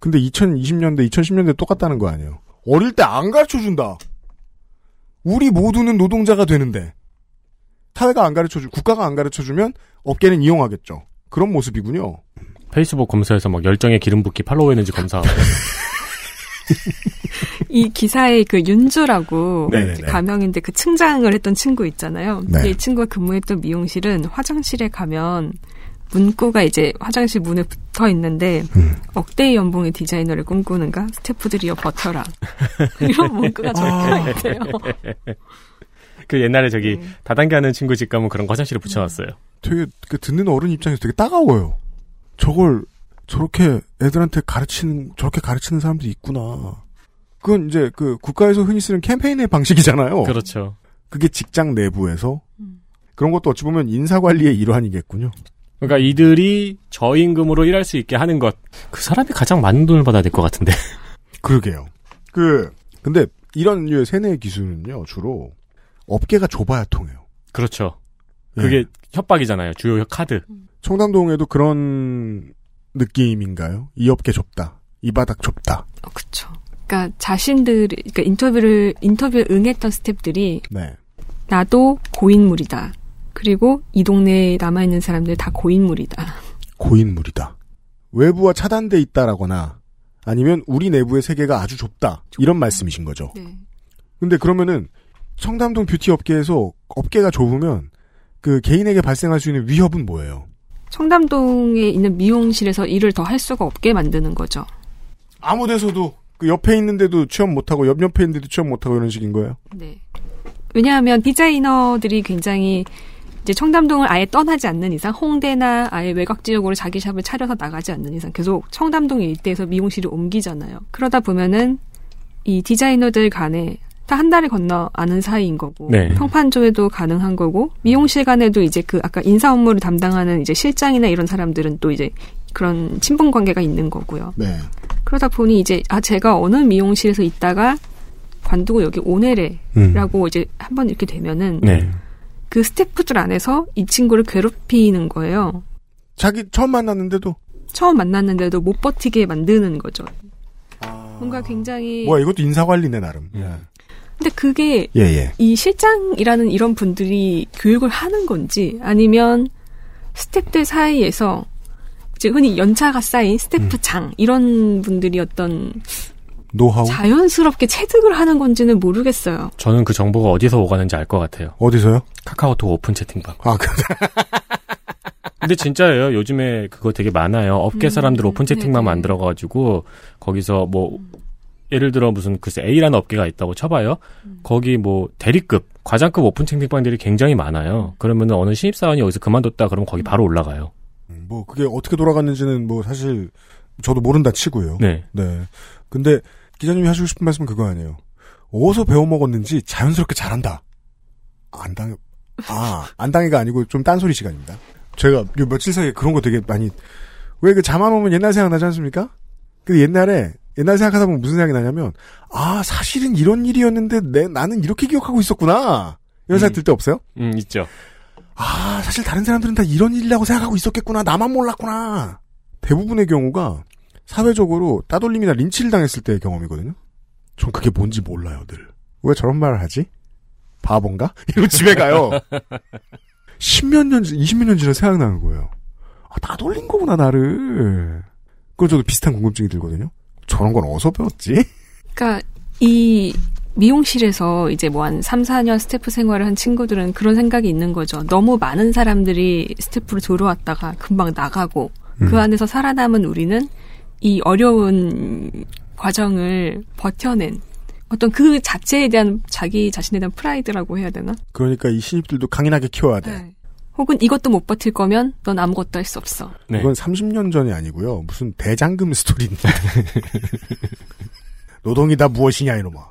근데 2020년대, 2010년대 똑같다는 거 아니에요. 어릴 때 안 가르쳐 준다. 우리 모두는 노동자가 되는데 사회가 안 가르쳐 주, 국가가 안 가르쳐 주면 업계는 이용하겠죠. 그런 모습이군요. 페이스북 검사에서 막 열정의 기름 붓기 팔로우 에너지 검사하고 이 기사에 그 윤주라고 네네네. 가명인데 그 측장을 했던 친구 있잖아요. 네. 이 친구가 근무했던 미용실은 화장실에 가면 문구가 이제 화장실 문에 붙어 있는데 음. 억대의 연봉의 디자이너를 꿈꾸는가 스태프들이여 버텨라 이런 문구가 적혀 있대요. 그 옛날에 저기 다단계 하는 친구 집 가면 그런 거 화장실에 붙여놨어요. 되게 그 듣는 어른 입장에서 되게 따가워요. 저걸 저렇게 애들한테 가르치는 저렇게 가르치는 사람들이 있구나. 그건 이제 그 국가에서 흔히 쓰는 캠페인의 방식이잖아요. 그렇죠. 그게 직장 내부에서 그런 것도 어찌 보면 인사 관리의 일환이겠군요. 그러니까 이들이 저임금으로 일할 수 있게 하는 것. 그 사람이 가장 많은 돈을 받아야 될 것 같은데. 그러게요. 그 근데 이런 류의 세뇌 기술은요 주로 업계가 좁아야 통해요. 그렇죠. 예. 그게 협박이잖아요. 주요 카드. 청담동에도 그런 느낌인가요? 이 업계 좁다. 이 바닥 좁다. 어, 그쵸. 그러니까 자신들, 그러니까 인터뷰를 인터뷰에 응했던 스태프들이 네. 나도 고인물이다. 그리고 이 동네에 남아 있는 사람들 다 고인물이다. 고인물이다. 외부와 차단돼 있다라거나 아니면 우리 내부의 세계가 아주 좁다. 이런 말씀이신 거죠. 네. 근데 그러면은 청담동 뷰티 업계에서 업계가 좁으면 그 개인에게 발생할 수 있는 위협은 뭐예요? 청담동에 있는 미용실에서 일을 더 할 수가 없게 만드는 거죠. 아무 데서도 그 옆에 있는데도 취업 못하고 옆 옆에 있는데도 취업 못하고 이런 식인 거예요. 네. 왜냐하면 디자이너들이 굉장히 이제 청담동을 아예 떠나지 않는 이상 홍대나 아예 외곽 지역으로 자기 샵을 차려서 나가지 않는 이상 계속 청담동 일대에서 미용실을 옮기잖아요. 그러다 보면은 이 디자이너들 간에 다 한 달을 건너 아는 사이인 거고 네. 평판조회도 가능한 거고 미용 실 간에도 이제 그 아까 인사 업무를 담당하는 이제 실장이나 이런 사람들은 또 이제 그런 친분 관계가 있는 거고요. 네. 그러다 보니 이제 아 제가 어느 미용실에서 있다가 관두고 여기 오네레라고 이제 한번 이렇게 되면은 네. 그 스태프들 안에서 이 친구를 괴롭히는 거예요. 자기 처음 만났는데도 처음 만났는데도 못 버티게 만드는 거죠. 뭔가 굉장히 뭐야 이것도 인사 관리네 나름. 예. 근데 그게 예, 예. 이 실장이라는 이런 분들이 교육을 하는 건지 아니면 스태프들 사이에서 이제 흔히 연차가 쌓인 스태프장 이런 분들이 어떤 노하우 자연스럽게 체득을 하는 건지는 모르겠어요. 저는 그 정보가 어디서 오가는지 알 것 같아요. 어디서요? 카카오톡 오픈 채팅방. 아, 그, 근데 진짜예요. 요즘에 그거 되게 많아요. 업계 사람들 오픈 채팅방 만들어가지고 거기서 뭐 예를 들어 무슨 글쎄 A라는 업계가 있다고 쳐봐요. 거기 뭐 대리급, 과장급 오픈 채팅방들이 굉장히 많아요. 그러면 어느 신입사원이 여기서 그만뒀다 그러면 거기 바로 올라가요. 뭐 그게 어떻게 돌아갔는지는 뭐 사실 저도 모른다 치고요. 네. 네. 근데 기자님이 하시고 싶은 말씀은 그거 아니에요. 어디서 배워 먹었는지 자연스럽게 잘한다. 안 당해. 아, 안 당해가 아니고 좀 딴소리 시간입니다. 제가 요 며칠 사이에 그런 거 되게 많이 왜그 잠안 오면 옛날 생각 나지 않습니까? 근데 옛날에 옛날 생각하다 보면 무슨 생각이 나냐면 아 사실은 이런 일이었는데 내 나는 이렇게 기억하고 있었구나 이런 생각 들때 없어요? 음, 있죠. 아, 사실 다른 사람들은 다 이런 일이라고 생각하고 있었겠구나. 나만 몰랐구나. 대부분의 경우가 사회적으로 따돌림이나 린치를 당했을 때의 경험이거든요. 전 그게 뭔지 몰라요, 늘. 왜 저런 말을 하지? 바본가? 이러고 집에 가요. 십몇 년, 이십몇 년 지나 생각나는 거예요. 아, 다 돌린 거구나, 나를. 그럼 저도 비슷한 궁금증이 들거든요. 저런 건 어디서 배웠지? 그러니까 이 미용실에서 이제 뭐 한 3, 4년 스태프 생활을 한 친구들은 그런 생각이 있는 거죠. 너무 많은 사람들이 스태프로 들어왔다가 금방 나가고 음. 그 안에서 살아남은 우리는 이 어려운 과정을 버텨낸 어떤 그 자체에 대한 자기 자신에 대한 프라이드라고 해야 되나? 그러니까 이 신입들도 강인하게 키워야 돼. 네. 혹은 이것도 못 버틸 거면 넌 아무것도 할 수 없어. 네. 이건 30년 전이 아니고요. 무슨 대장금 스토리인데. 노동이 다 무엇이냐 이놈아.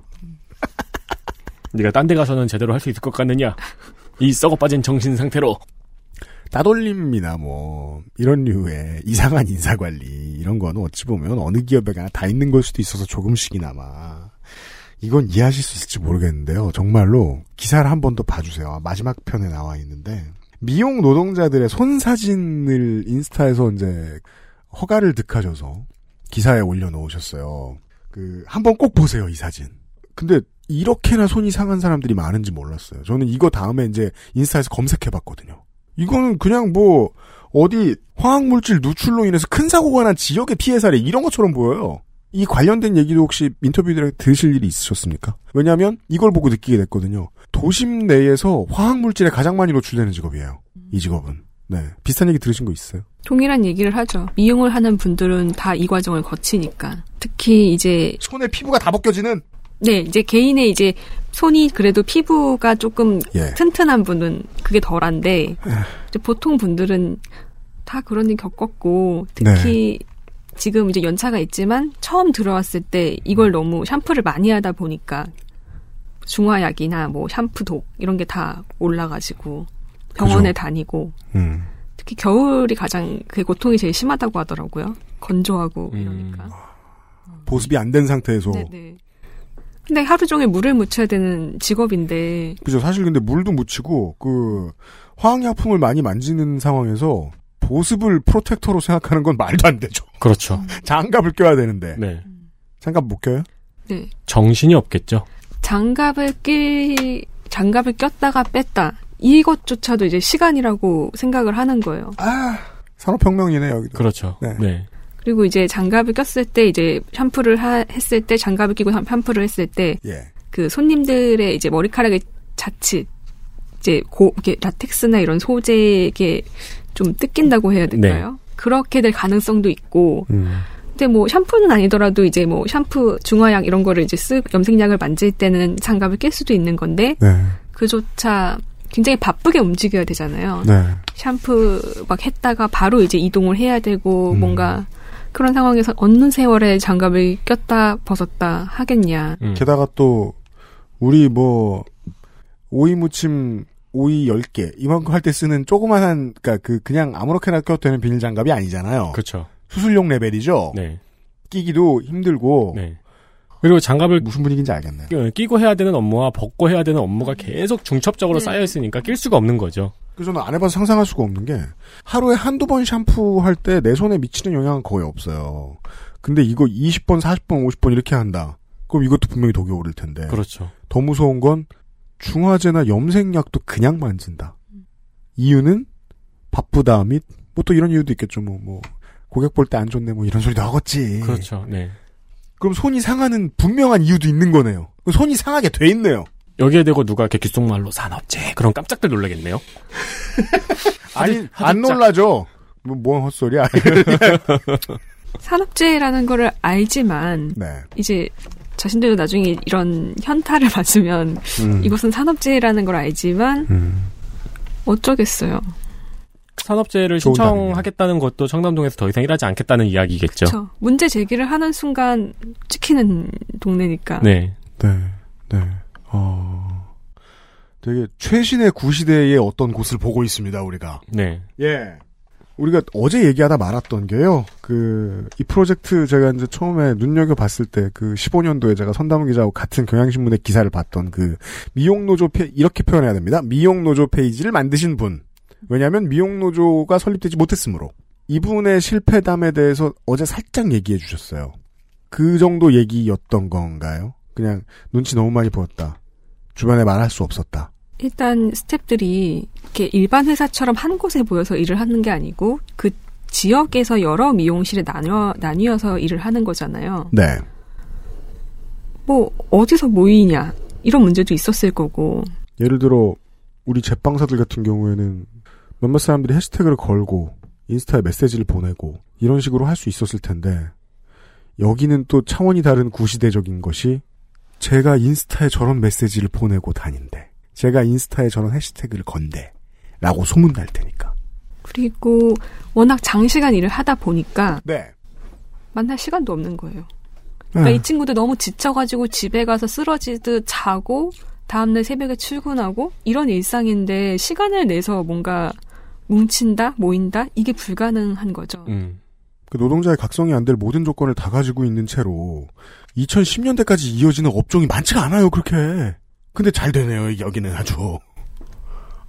네가 딴 데 가서는 제대로 할 수 있을 것 같느냐? 이 썩어 빠진 정신 상태로. 따돌림이나 뭐 이런 류의 이상한 인사관리 이런 거는 어찌 보면 어느 기업에나 다 있는 걸 수도 있어서 조금씩이나마 이건 이해하실 수 있을지 모르겠는데요. 정말로 기사를 한 번 더 봐주세요. 마지막 편에 나와 있는데 미용 노동자들의 손 사진을 인스타에서 이제 허가를 득하셔서 기사에 올려놓으셨어요. 그 한번 꼭 보세요 이 사진. 근데 이렇게나 손이 상한 사람들이 많은지 몰랐어요. 저는 이거 다음에 이제 인스타에서 검색해봤거든요. 이거는 그냥 뭐 어디 화학물질 누출로 인해서 큰 사고가 난 지역의 피해 사례 이런 것처럼 보여요. 이 관련된 얘기도 혹시 인터뷰들에 들으실 일이 있으셨습니까? 왜냐하면 이걸 보고 느끼게 됐거든요. 도심 내에서 화학물질에 가장 많이 노출되는 직업이에요. 이 직업은. 네. 비슷한 얘기 들으신 거 있어요? 동일한 얘기를 하죠. 미용을 하는 분들은 다 이 과정을 거치니까. 특히 이제 손에 피부가 다 벗겨지는 네, 이제 개인의 이제 손이 그래도 피부가 조금 예. 튼튼한 분은 그게 덜한데 이제 보통 분들은 다 그런 일 겪었고 특히 지금 이제 연차가 있지만 처음 들어왔을 때 이걸 너무 샴푸를 많이 하다 보니까 중화약이나 뭐 샴푸독 이런 게 다 올라가지고 병원에 그죠. 다니고 음. 특히 겨울이 가장 그 고통이 제일 심하다고 하더라고요. 건조하고 이러니까. 보습이 안 된 상태에서. 네네. 근데 하루 종일 물을 묻혀야 되는 직업인데 그죠. 사실 근데 물도 묻히고 그 화학약품을 많이 만지는 상황에서 보습을 프로텍터로 생각하는 건 말도 안 되죠. 그렇죠. 장갑을 껴야 되는데. 네. 장갑 못 껴요? 네. 정신이 없겠죠. 장갑을 끼 장갑을 꼈다가 뺐다 이것조차도 이제 시간이라고 생각을 하는 거예요. 아 산업혁명이네 여기도. 그렇죠. 네. 네. 그리고 이제 장갑을 꼈을 때 이제 샴푸를 하- 했을 때 장갑을 끼고 샴- 샴푸를 했을 때그 예. 손님들의 이제 머리카락의 자칫 이제 고 이게 라텍스나 이런 소재에 좀 뜯긴다고 해야 될까요? 그렇게 될 가능성도 있고 음. 근데 뭐 샴푸는 아니더라도 이제 뭐 샴푸 중화약 이런 거를 이제 쓰 염색약을 만질 때는 장갑을 낄 수도 있는 건데 네. 그조차 굉장히 바쁘게 움직여야 되잖아요. 네. 샴푸 막 했다가 바로 이제 이동을 해야 되고 음. 뭔가 그런 상황에서 어느 세월에 장갑을 꼈다 벗었다 하겠냐. 음. 게다가 또 우리 뭐 오이 무침 오이 10개 이만큼 할 때 쓰는 조그만한 그러니까 그 그냥 아무렇게나 껴도 되는 비닐 장갑이 아니잖아요. 그렇죠. 수술용 레벨이죠. 네. 끼기도 힘들고 네. 그리고 장갑을 무슨 분위기인지 알겠네요. 끼- 끼고 해야 되는 업무와 벗고 해야 되는 업무가 계속 중첩적으로 네. 쌓여 있으니까 낄 수가 없는 거죠. 그래서 저는 안 해봐서 상상할 수가 없는 게 하루에 한두 번 샴푸할 때 내 손에 미치는 영향은 거의 없어요. 근데 이거 20번, 40번, 50번 이렇게 한다. 그럼 이것도 분명히 독이 오를 텐데. 그렇죠. 더 무서운 건 중화제나 염색약도 그냥 만진다. 이유는 바쁘다 및 뭐 또 이런 이유도 있겠죠. 뭐, 뭐 고객 볼 때 안 좋네 뭐 이런 소리도 하겠지. 그렇죠. 네. 그럼 손이 상하는 분명한 이유도 있는 거네요. 손이 상하게 돼 있네요. 여기에 대고 누가 이렇게 귓속말로 산업재 그럼 깜짝들 놀라겠네요. 아니 안 짝- 놀라죠. 뭐, 뭔 헛소리야. 산업재해라는 거를 알지만 네. 이제 자신들도 나중에 이런 현타를 맞으면 음. 이것은 산업재해라는 걸 알지만 음. 어쩌겠어요. 산업재해를 신청하겠다는 것도 청담동에서 더 이상 일하지 않겠다는 이야기겠죠. 그렇죠. 문제 제기를 하는 순간 찍히는 동네니까. 네. 네. 네. 어. 되게 최신의 구시대의 어떤 곳을 보고 있습니다, 우리가. 네. 예. 우리가 어제 얘기하다 말았던 게요. 그, 이 프로젝트 제가 이제 처음에 눈여겨 봤을 때 그 15년도에 제가 선담 기자하고 같은 경향신문의 기사를 봤던 그 미용 노조 페 이렇게 표현해야 됩니다. 미용 노조 페이지를 만드신 분. 왜냐하면 미용 노조가 설립되지 못했으므로. 이분의 실패담에 대해서 어제 살짝 얘기해 주셨어요. 그 정도 얘기였던 건가요? 그냥 눈치 너무 많이 보였다. 주변에 말할 수 없었다. 일단 스탭들이 이렇게 일반 회사처럼 한 곳에 모여서 일을 하는 게 아니고 그 지역에서 여러 미용실에 나뉘어 나뉘어서 일을 하는 거잖아요. 네. 뭐 어디서 모이냐 이런 문제도 있었을 거고. 예를 들어 우리 제빵사들 같은 경우에는 몇몇 사람들이 해시태그를 걸고 인스타에 메시지를 보내고 이런 식으로 할 수 있었을 텐데 여기는 또 차원이 다른 구시대적인 것이 제가 인스타에 저런 메시지를 보내고 다닌대. 제가 인스타에 저런 해시태그를 건대. 라고 소문날 테니까. 그리고 워낙 장시간 일을 하다 보니까 네. 만날 시간도 없는 거예요. 그러니까 아. 이 친구들 너무 지쳐가지고 집에 가서 쓰러지듯 자고 다음날 새벽에 출근하고 이런 일상인데 시간을 내서 뭔가 뭉친다, 모인다 이게 불가능한 거죠. 음. 그 노동자의 각성이 안 될 모든 조건을 다 가지고 있는 채로 2010년대까지 이어지는 업종이 많지가 않아요, 그렇게. 근데 잘 되네요, 여기는 아주.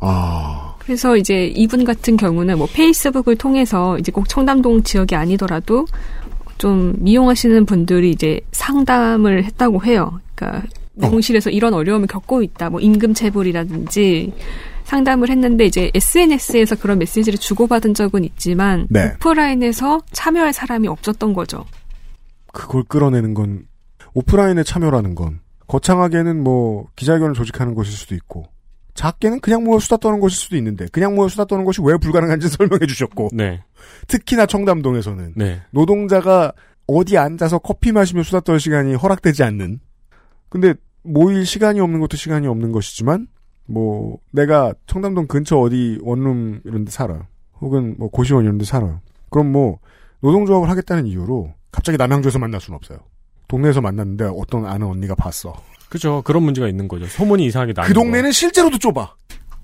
아, 그래서 이제 이분 같은 경우는 뭐 페이스북을 통해서 이제 꼭 청담동 지역이 아니더라도 좀 미용하시는 분들이 이제 상담을 했다고 해요. 그러니까 미용실에서 이런 어려움을 겪고 있다. 뭐 임금 체불이라든지 상담을 했는데 이제 SNS에서 그런 메시지를 주고받은 적은 있지만 네. 오프라인에서 참여할 사람이 없었던 거죠. 그걸 끌어내는 건 오프라인에 참여라는 건 거창하게는 뭐 기자회견을 조직하는 것일 수도 있고 작게는 그냥 모여 수다 떠는 것일 수도 있는데 그냥 모여 수다 떠는 것이 왜 불가능한지 설명해 주셨고 네. 특히나 청담동에서는 네. 노동자가 어디 앉아서 커피 마시며 수다 떨 시간이 허락되지 않는 근데 모일 시간이 없는 것도 시간이 없는 것이지만 뭐 내가 청담동 근처 어디 원룸 이런 데 살아요. 혹은 뭐 고시원 이런 데 살아요. 그럼 뭐 노동조합을 하겠다는 이유로 갑자기 남양주에서 만날 수는 없어요. 동네에서 만났는데 어떤 아는 언니가 봤어. 그죠. 그런 문제가 있는 거죠. 소문이 이상하게 나는 그 동네는 실제로도 좁아.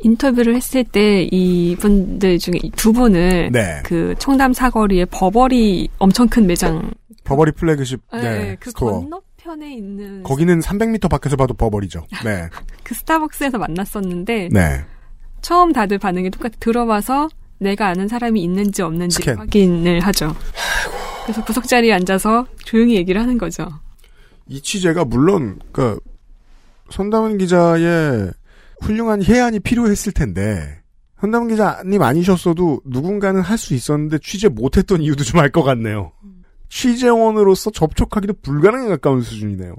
인터뷰를 했을 때 이분들 중에 이두 분을 네. 그 청담 사거리에 버버리 엄청 큰 매장 버버리 플래그십 네, 네, 그 store. 건너편에 있는 거기는 300m 밖에서 봐도 버버리죠. 네. 그 스타벅스에서 만났었는데 네. 처음 다들 반응이 똑같아 들어와서 내가 아는 사람이 있는지 없는지 스캔. 확인을 하죠. 그래서 구석 자리에 앉아서 조용히 얘기를 하는 거죠. 이 취재가 물론 그 선담은 기자의 훌륭한 혜안이 필요했을 텐데 선담은 기자님 아니셨어도 누군가는 할 수 있었는데 취재 못했던 이유도 좀 알 것 같네요. 취재원으로서 접촉하기도 불가능에 가까운 수준이네요.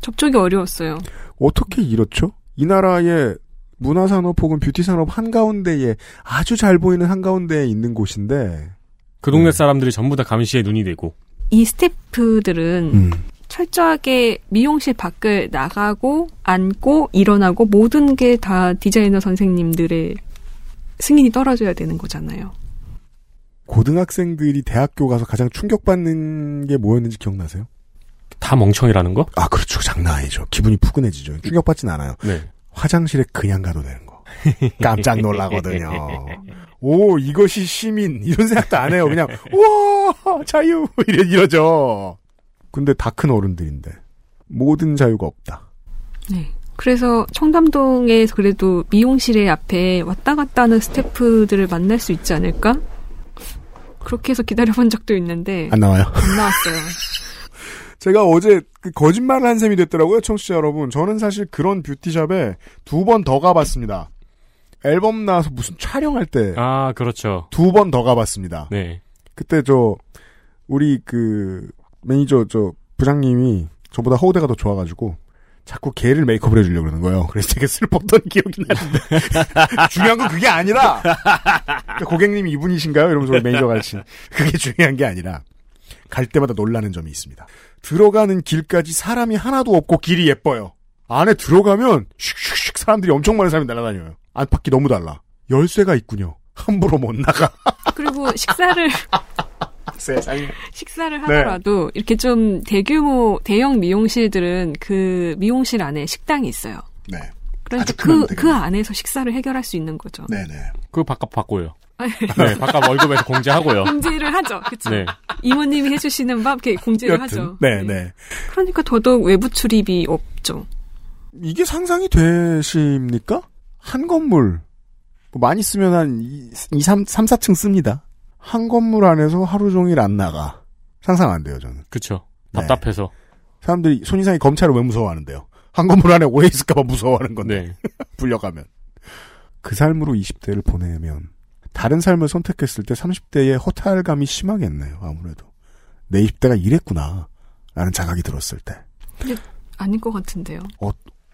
접촉이 어려웠어요. 어떻게 이렇죠? 이 나라의 문화산업 혹은 뷰티산업 한가운데에 아주 잘 보이는 한가운데에 있는 곳인데 그 동네 사람들이 전부 다 감시에 눈이 되고. 이 스태프들은 음. 철저하게 미용실 밖을 나가고 앉고 일어나고 모든 게 다 디자이너 선생님들의 승인이 떨어져야 되는 거잖아요. 고등학생들이 대학교 가서 가장 충격받는 게 뭐였는지 기억나세요? 다 멍청이라는 거? 아, 그렇죠. 장난 아니죠. 기분이 푸근해지죠. 충격받진 않아요. 네. 화장실에 그냥 가도 되는 거. 깜짝 놀라거든요. 오, 이것이 시민. 이런 생각도 안 해요. 그냥, 우와, 자유. 이래, 이러죠. 근데 다 큰 어른들인데. 모든 자유가 없다. 네. 그래서 청담동에 그래도 미용실에 앞에 왔다 갔다 하는 스태프들을 만날 수 있지 않을까? 그렇게 해서 기다려본 적도 있는데 안 나와요. 안 나왔어요. 제가 어제 그 거짓말을 한 셈이 됐더라고요, 청취자 여러분. 저는 사실 그런 beauty shop에 두 번 더 가봤습니다. 앨범 나와서 무슨 촬영할 때두번 아, 그렇죠. 더 가봤습니다. 네. 그때 저 우리 그 매니저 저 부장님이 저보다 허우대가 더 좋아가지고 자꾸 걔를 메이크업을 해주려고 그러는 거예요. 그래서 되게 슬펐던 기억이 나는데 중요한 건 그게 아니라 그러니까 고객님이 이분이신가요? 이러면서 매니저 가르친 그게 중요한 게 아니라 갈 때마다 놀라는 점이 있습니다. 들어가는 길까지 사람이 하나도 없고 길이 예뻐요. 안에 들어가면 슉슉슉 사람들이 엄청 많은 사람이 날아다녀요. 안팎이 너무 달라. 열쇠가 있군요. 함부로 못 나가. 그리고 식사를 세상에. 식사를 네. 하더라도 이렇게 좀 대규모 대형 미용실들은 그 미용실 안에 식당이 있어요. 네. 그러니까 그, 그 안에서 식사를 해결할 수 있는 거죠. 네네. 그 바깥 받고요. 네, 바깥 월급에서 공제하고요. 공지를 하죠. 그쵸. 네. 이모님이 해주시는 밥 이렇게 공지를 하죠. 네, 네. 그러니까 더더욱 외부 출입이 없죠. 이게 상상이 되십니까? 한 건물. 뭐 많이 쓰면 한 2, 3, 3, 4층 씁니다. 한 건물 안에서 하루 종일 안 나가. 상상 안 돼요, 저는. 그쵸. 네. 답답해서. 사람들이 손 이상이 검찰을 왜 무서워하는데요? 한 건물 안에 오해 있을까봐 무서워하는 건데 불려가면 그 삶으로 20대를 보내면 다른 삶을 선택했을 때 30대의 허탈감이 심하겠네요. 아무래도 내 20대가 이랬구나 라는 자각이 들었을 때. 근데 아닌 것 같은데요. 어.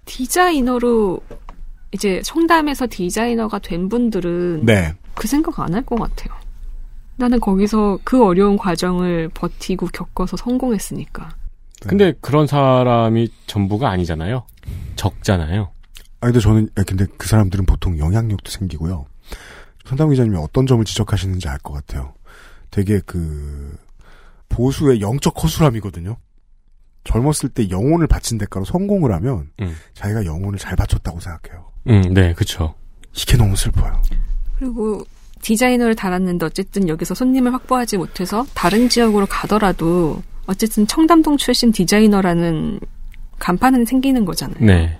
디자이너로 이제 청담에서 디자이너가 된 분들은 네. 그 생각 안 할 것 같아요. 나는 거기서 그 어려운 과정을 버티고 겪어서 성공했으니까. 근데 그런 사람이 전부가 아니잖아요. 적잖아요. 아 근데 저는 아, 근데 그 사람들은 보통 영향력도 생기고요. 선담 기자님이 어떤 점을 지적하시는지 알 것 같아요. 되게 그 보수의 영적 허술함이거든요. 젊었을 때 영혼을 바친 대가로 성공을 하면 음. 자기가 영혼을 잘 바쳤다고 생각해요. 음, 네, 그쵸. 이게 너무 슬퍼요. 그리고 디자이너를 달았는데 어쨌든 여기서 손님을 확보하지 못해서 다른 지역으로 가더라도 어쨌든 청담동 출신 디자이너라는 간판은 생기는 거잖아요. 네.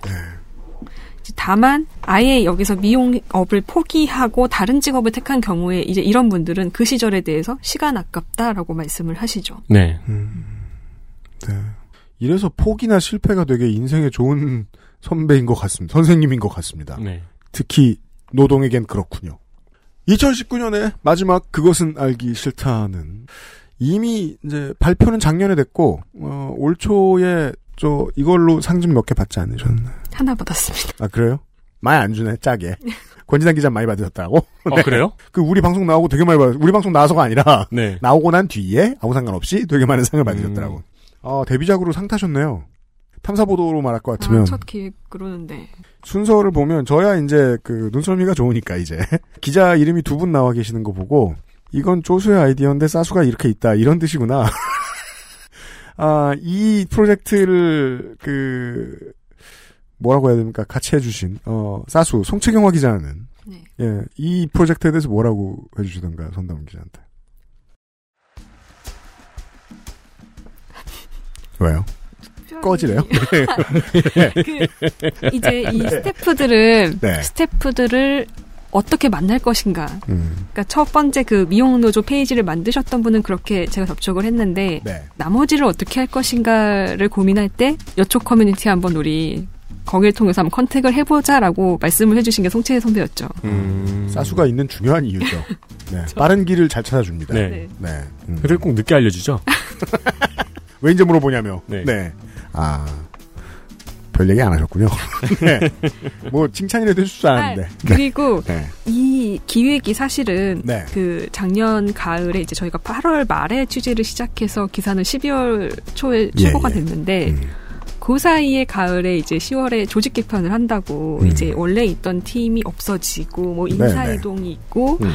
다만 아예 여기서 미용업을 포기하고 다른 직업을 택한 경우에 이제 이런 분들은 그 시절에 대해서 시간 아깝다라고 말씀을 하시죠. 네. 네. 이래서 포기나 실패가 되게 인생에 좋은 선배인 것 같습니다. 선생님인 것 같습니다. 네. 특히 노동에겐 그렇군요. 2019년에 마지막 그것은 알기 싫다는 이미 이제 발표는 작년에 됐고 어, 올 초에 저 이걸로 상금 몇 개 받지 않으셨나요? 하나 받았습니다. 아 그래요? 많이 안 주네 짜게. 권진환 기자 많이 받으셨다고? 어, 그래요? 그 우리 방송 나오고 되게 많이 받. 우리 방송 나와서가 아니라 네. 나오고 난 뒤에 아무 상관없이 되게 많은 상을 받으셨더라고. 어 데뷔작으로 상 타셨네요. 탐사보도로 말할 것 같으면 아, 첫 기획 그러는데 순서를 보면 저야 이제 그 눈썰미가 좋으니까 이제 기자 이름이 두 분 나와 계시는 거 보고 이건 조수의 아이디어인데 사수가 이렇게 있다 이런 뜻이구나. 아, 이 프로젝트를 그 뭐라고 해야 됩니까? 같이 해주신 어 사수 송채경화 기자는 네. 예, 이 프로젝트에 대해서 뭐라고 해주시던가요, 선담 기자한테? 왜요? 꺼지래요? 그 이제 이 스태프들을 네. 스태프들을 어떻게 만날 것인가. 음. 그러니까 첫 번째 그 미용 노조 페이지를 만드셨던 분은 그렇게 제가 접촉을 했는데 네. 나머지를 어떻게 할 것인가를 고민할 때 여초 커뮤니티 한번 우리 거기를 통해서 한번 contact을 해보자라고 말씀을 해주신 게 송채 선배였죠. 음. 사수가 있는 중요한 이유죠. 네, 빠른 길을 잘 찾아줍니다. 네. 네. 음. 그리고 꼭 늦게 알려주죠. 왜 이제 물어보냐며. 네. 네. 아, 별 얘기 안 하셨군요. 네. 뭐, 칭찬이라도 해줄 줄 알았는데. 아, 그리고 네. 이 기획이 사실은 네. 그 작년 가을에 이제 저희가 8월 말에 취재를 시작해서 기사는 12월 초에 예, 출고가 예. 됐는데 그 사이에 가을에 이제 10월에 조직 개편을 한다고 음. 이제 원래 있던 팀이 없어지고 뭐 네, 인사 네. 이동이 있고 음.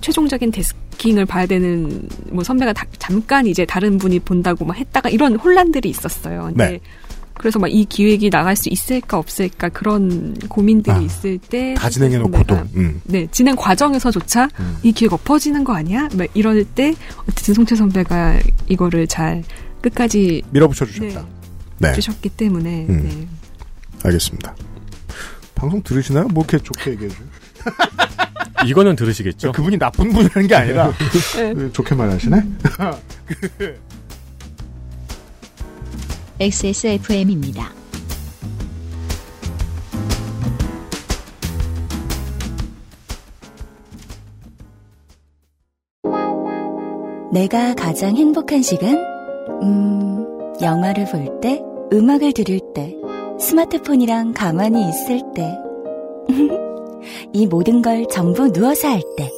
최종적인 데스 킹을 봐야 되는 뭐 선배가 다- 잠깐 이제 다른 분이 본다고 막 했다가 이런 혼란들이 있었어요. 근데 네. 그래서 막 이 기획이 나갈 수 있을까 없을까 그런 고민들이 아, 있을 때 다 진행해놓고도. 선배가 음. 네 진행 과정에서조차 이 기획 엎어지는 거 아니야? 막 이럴 때 어쨌든 송채 선배가 이거를 잘 끝까지 밀어붙여 주셨다. 네. 주셨기 때문에 음. 네. 알겠습니다. 방송 들으시나요? 뭐 이렇게 좋게 얘기해줘. 이거는 들으시겠죠? 그분이 나쁜 분이라는 게 아니라 네. 그 좋게 말하시네. XSFM입니다. 내가 가장 행복한 시간? 음, 영화를 볼 때, 음악을 들을 때, 스마트폰이랑 가만히 있을 때. 이 모든 걸 전부 누워서 할 때.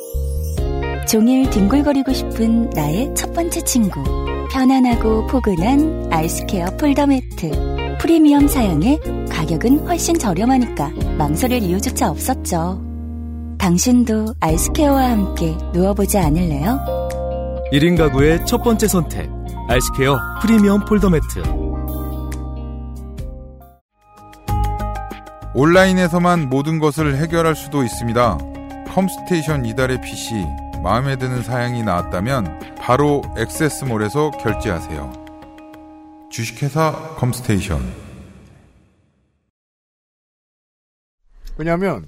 종일 뒹굴거리고 싶은 나의 첫 번째 친구. 편안하고 포근한 아이스케어 폴더 매트. 프리미엄 사양에 가격은 훨씬 저렴하니까 망설일 이유조차 없었죠. 당신도 아이스케어와 함께 누워보지 않을래요? 1인 가구의 첫 번째 선택. 아이스케어 프리미엄 폴더 매트. 온라인에서만 모든 것을 해결할 수도 있습니다. 컴스테이션 이달의 PC 마음에 드는 사양이 나왔다면 바로 액세스몰에서 결제하세요. 주식회사 컴스테이션 왜냐하면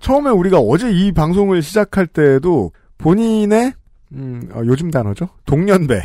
처음에 우리가 어제 이 방송을 시작할 때에도 본인의 음, 어, 요즘 단어죠 동년배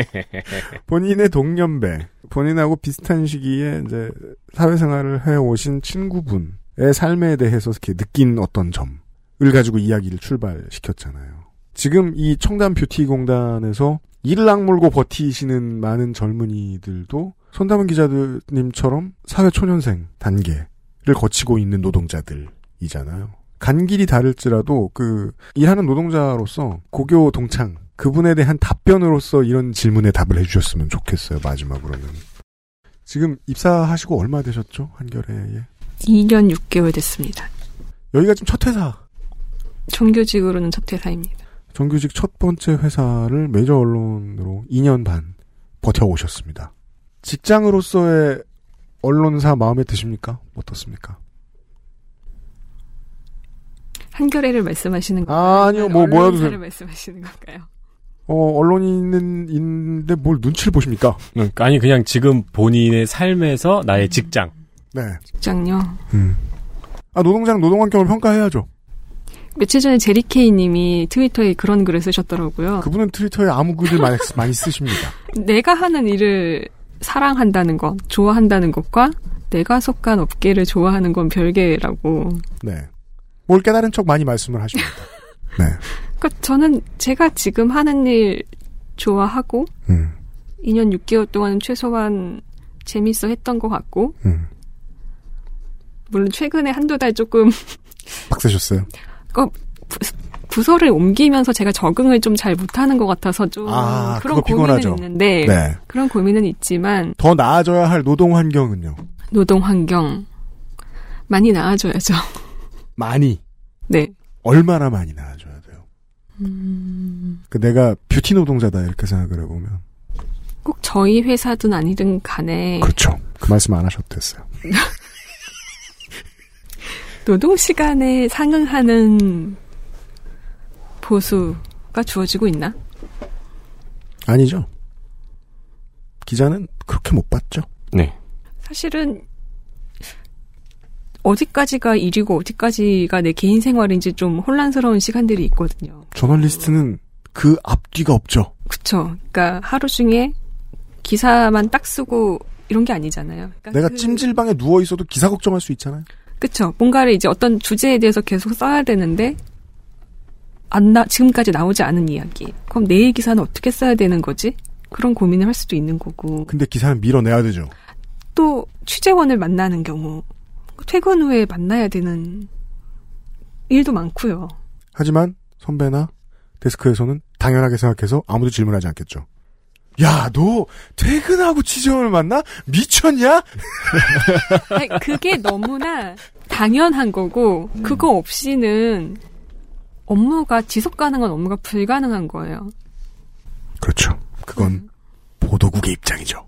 본인의 동년배 본인하고 비슷한 시기에 이제 사회생활을 해오신 친구분의 삶에 대해서 이렇게 느낀 어떤 점을 가지고 이야기를 출발시켰잖아요. 지금 이 청담 뷰티 공단에서 이를 악물고 버티시는 많은 젊은이들도 손담은 기자님처럼 사회 초년생 단계를 거치고 있는 노동자들이잖아요. 간 길이 다를지라도 그 일하는 노동자로서 고교 동창 그분에 대한 답변으로서 이런 질문에 답을 해주셨으면 좋겠어요. 마지막으로는 지금 입사하시고 얼마 되셨죠? 한결에 2년 6개월 됐습니다. 여기가 지금 첫 회사 정규직으로는 첫 회사입니다. 정규직 첫 번째 회사를 메이저 언론으로 2년 반 버텨오셨습니다. 직장으로서의 언론사 마음에 드십니까? 어떻습니까? 한겨레를 말씀하시는 건가요? 아, 아니요, 뭐, 뭐라도. 말씀하시는 건가요? 어, 언론이 있는, 있는데 뭘 눈치를 보십니까? 음, 아니 그냥 지금 본인의 삶에서 나의 직장. 네. 직장요. 음. 아, 노동장 노동환경을 평가해야죠. 며칠 전에 제리케이 님이 트위터에 그런 글을 쓰셨더라고요. 그분은 트위터에 아무 글을 많이, 많이 쓰십니다. 내가 하는 일을 사랑한다는 것, 좋아한다는 것과 내가 속한 업계를 좋아하는 건 별개라고. 네. 뭘 깨달은 척 많이 말씀을 하십니다. 네. 그러니까 저는 제가 지금 하는 일 좋아하고 음. 2년 6개월 동안 최소한 재밌어 했던 것 같고 음. 물론 최근에 한두 달 조금 빡세셨어요. 그 부- 부서를 옮기면서 제가 적응을 좀 잘 못하는 것 같아서 좀 아, 그런 고민은 피곤하죠. 있는데 네. 그런 고민은 있지만 더 나아져야 할 노동 환경은요. 노동 환경 많이 나아져야죠. 많이. 네. 얼마나 많이 나아져야 돼요. 음, 그 내가 뷰티 노동자다 이렇게 생각을 해보면. 꼭 저희 회사든 아니든 간에 그렇죠. 그 말씀 안 하셔도 됐어요. 노동 시간에 상응하는 보수가 주어지고 있나? 아니죠. 기자는 그렇게 못 봤죠. 네. 사실은 어디까지가 일이고 어디까지가 내 개인 생활인지 좀 혼란스러운 시간들이 있거든요. 저널리스트는 그 앞뒤가 없죠. 그쵸. 그러니까 하루 중에 기사만 딱 쓰고 이런 게 아니잖아요. 그러니까 내가 그- 찜질방에 누워 있어도 기사 걱정할 수 있잖아요. 그쵸. 뭔가를 이제 어떤 주제에 대해서 계속 써야 되는데, 안 나, 지금까지 나오지 않은 이야기. 그럼 내일 기사는 어떻게 써야 되는 거지? 그런 고민을 할 수도 있는 거고. 근데 기사는 밀어내야 되죠. 또 취재원을 만나는 경우, 퇴근 후에 만나야 되는 일도 많고요. 하지만 선배나 데스크에서는 당연하게 생각해서 아무도 질문하지 않겠죠. 야, 너 퇴근하고 취재원을 만나? 미쳤냐? 아니, 그게 너무나 당연한 거고, 그거 없이는 업무가 지속 가능한 업무가 불가능한 거예요. 그렇죠. 그건 보도국의 입장이죠.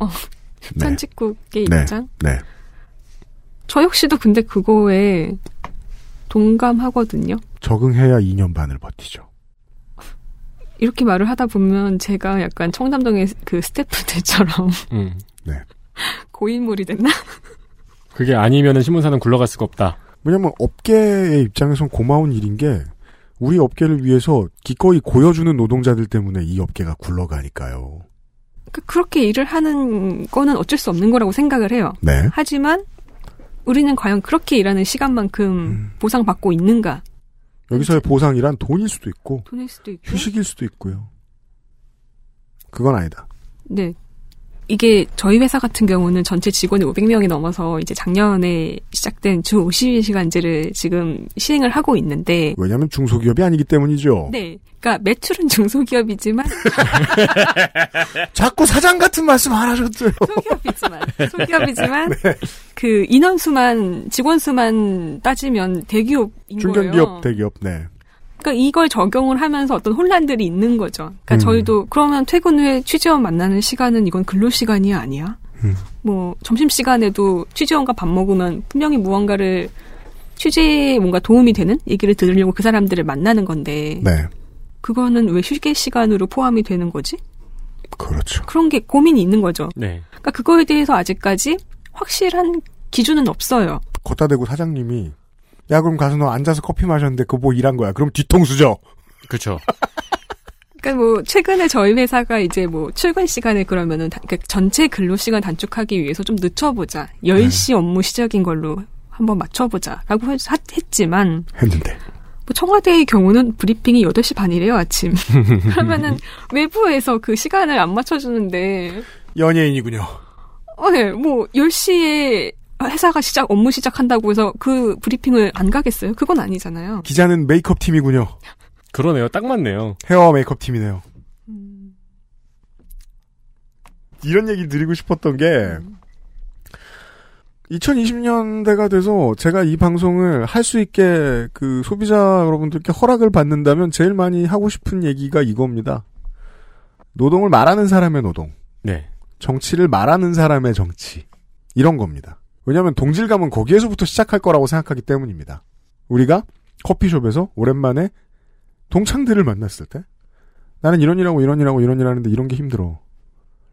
어, 네. 편집국의 네. 입장? 네. 저 역시도 근데 그거에 동감하거든요. 적응해야 2년 반을 버티죠. 이렇게 말을 하다 보면 제가 약간 청담동의 그 스태프들처럼 음. 네. 고인물이 됐나? 그게 아니면은 신문사는 굴러갈 수가 없다. 왜냐면 업계의 입장에선 고마운 일인 게 우리 업계를 위해서 기꺼이 고여주는 노동자들 때문에 이 업계가 굴러가니까요. 그- 그렇게 일을 하는 거는 어쩔 수 없는 거라고 생각을 해요. 네. 하지만 우리는 과연 그렇게 일하는 시간만큼 음. 보상받고 있는가? 여기서의 보상이란 돈일 수도 있고 돈일 수도 있고. 휴식일 수도 있고요. 그건 아니다. 네. 이게 저희 회사 같은 경우는 전체 직원이 500명이 넘어서 이제 작년에 시작된 주 52시간제를 지금 시행을 하고 있는데 왜냐하면 중소기업이 아니기 때문이죠. 네. 그러니까 매출은 중소기업이지만 자꾸 사장 같은 말씀 안 하셨어요. 소기업이지만 소기업이지만 그 인원 수만 직원 수만 따지면 대기업인 중견기업, 거예요. 대기업, 네. 그러니까 이걸 적용을 하면서 어떤 혼란들이 있는 거죠. 그러니까 음. 저희도 그러면 퇴근 후에 취재원 만나는 시간은 이건 근로 시간이 아니야? 음. 뭐 점심 시간에도 취재원과 밥 먹으면 분명히 무언가를 취재에 뭔가 도움이 되는 얘기를 들으려고 그 사람들을 만나는 건데 네. 그거는 왜 휴게 시간으로 포함이 되는 거지? 그렇죠. 그런 게 고민이 있는 거죠. 네. 그러니까 그거에 대해서 아직까지 확실한 기준은 없어요. 걷다 대고 사장님이 야 그럼 가서 너 앉아서 커피 마셨는데 그거 뭐 일한 거야. 그럼 뒤통수죠. 그렇죠. 그러니까 뭐 최근에 저희 회사가 이제 뭐 출근 시간을 그러면은 다- 그러니까 전체 근로 시간 단축하기 위해서 좀 늦춰보자. 10시 업무 시작인 걸로 한번 맞춰보자라고 했- 했지만 했는데 뭐 청와대의 경우는 브리핑이 8시 반이래요, 아침. 그러면은 외부에서 그 시간을 안 맞춰 주는데, 연예인이군요. 어, 네, 뭐 10시에 회사가 시작, 업무 시작한다고 해서 그 브리핑을 안 가겠어요? 그건 아니잖아요. 기자는 메이크업 팀이군요. 그러네요. 딱 맞네요. 헤어 메이크업 팀이네요. 이런 얘기 드리고 싶었던 게 2020년대가 돼서 제가 이 방송을 할 수 있게 그 소비자 여러분들께 허락을 받는다면 제일 많이 하고 싶은 얘기가 이겁니다. 노동을 말하는 사람의 노동. 네. 정치를 말하는 사람의 정치. 이런 겁니다. 왜냐하면 동질감은 거기에서부터 시작할 거라고 생각하기 때문입니다. 우리가 커피숍에서 오랜만에 동창들을 만났을 때 나는 이런 일하고 이런 일하고 이런 일 하는데 이런 게 힘들어.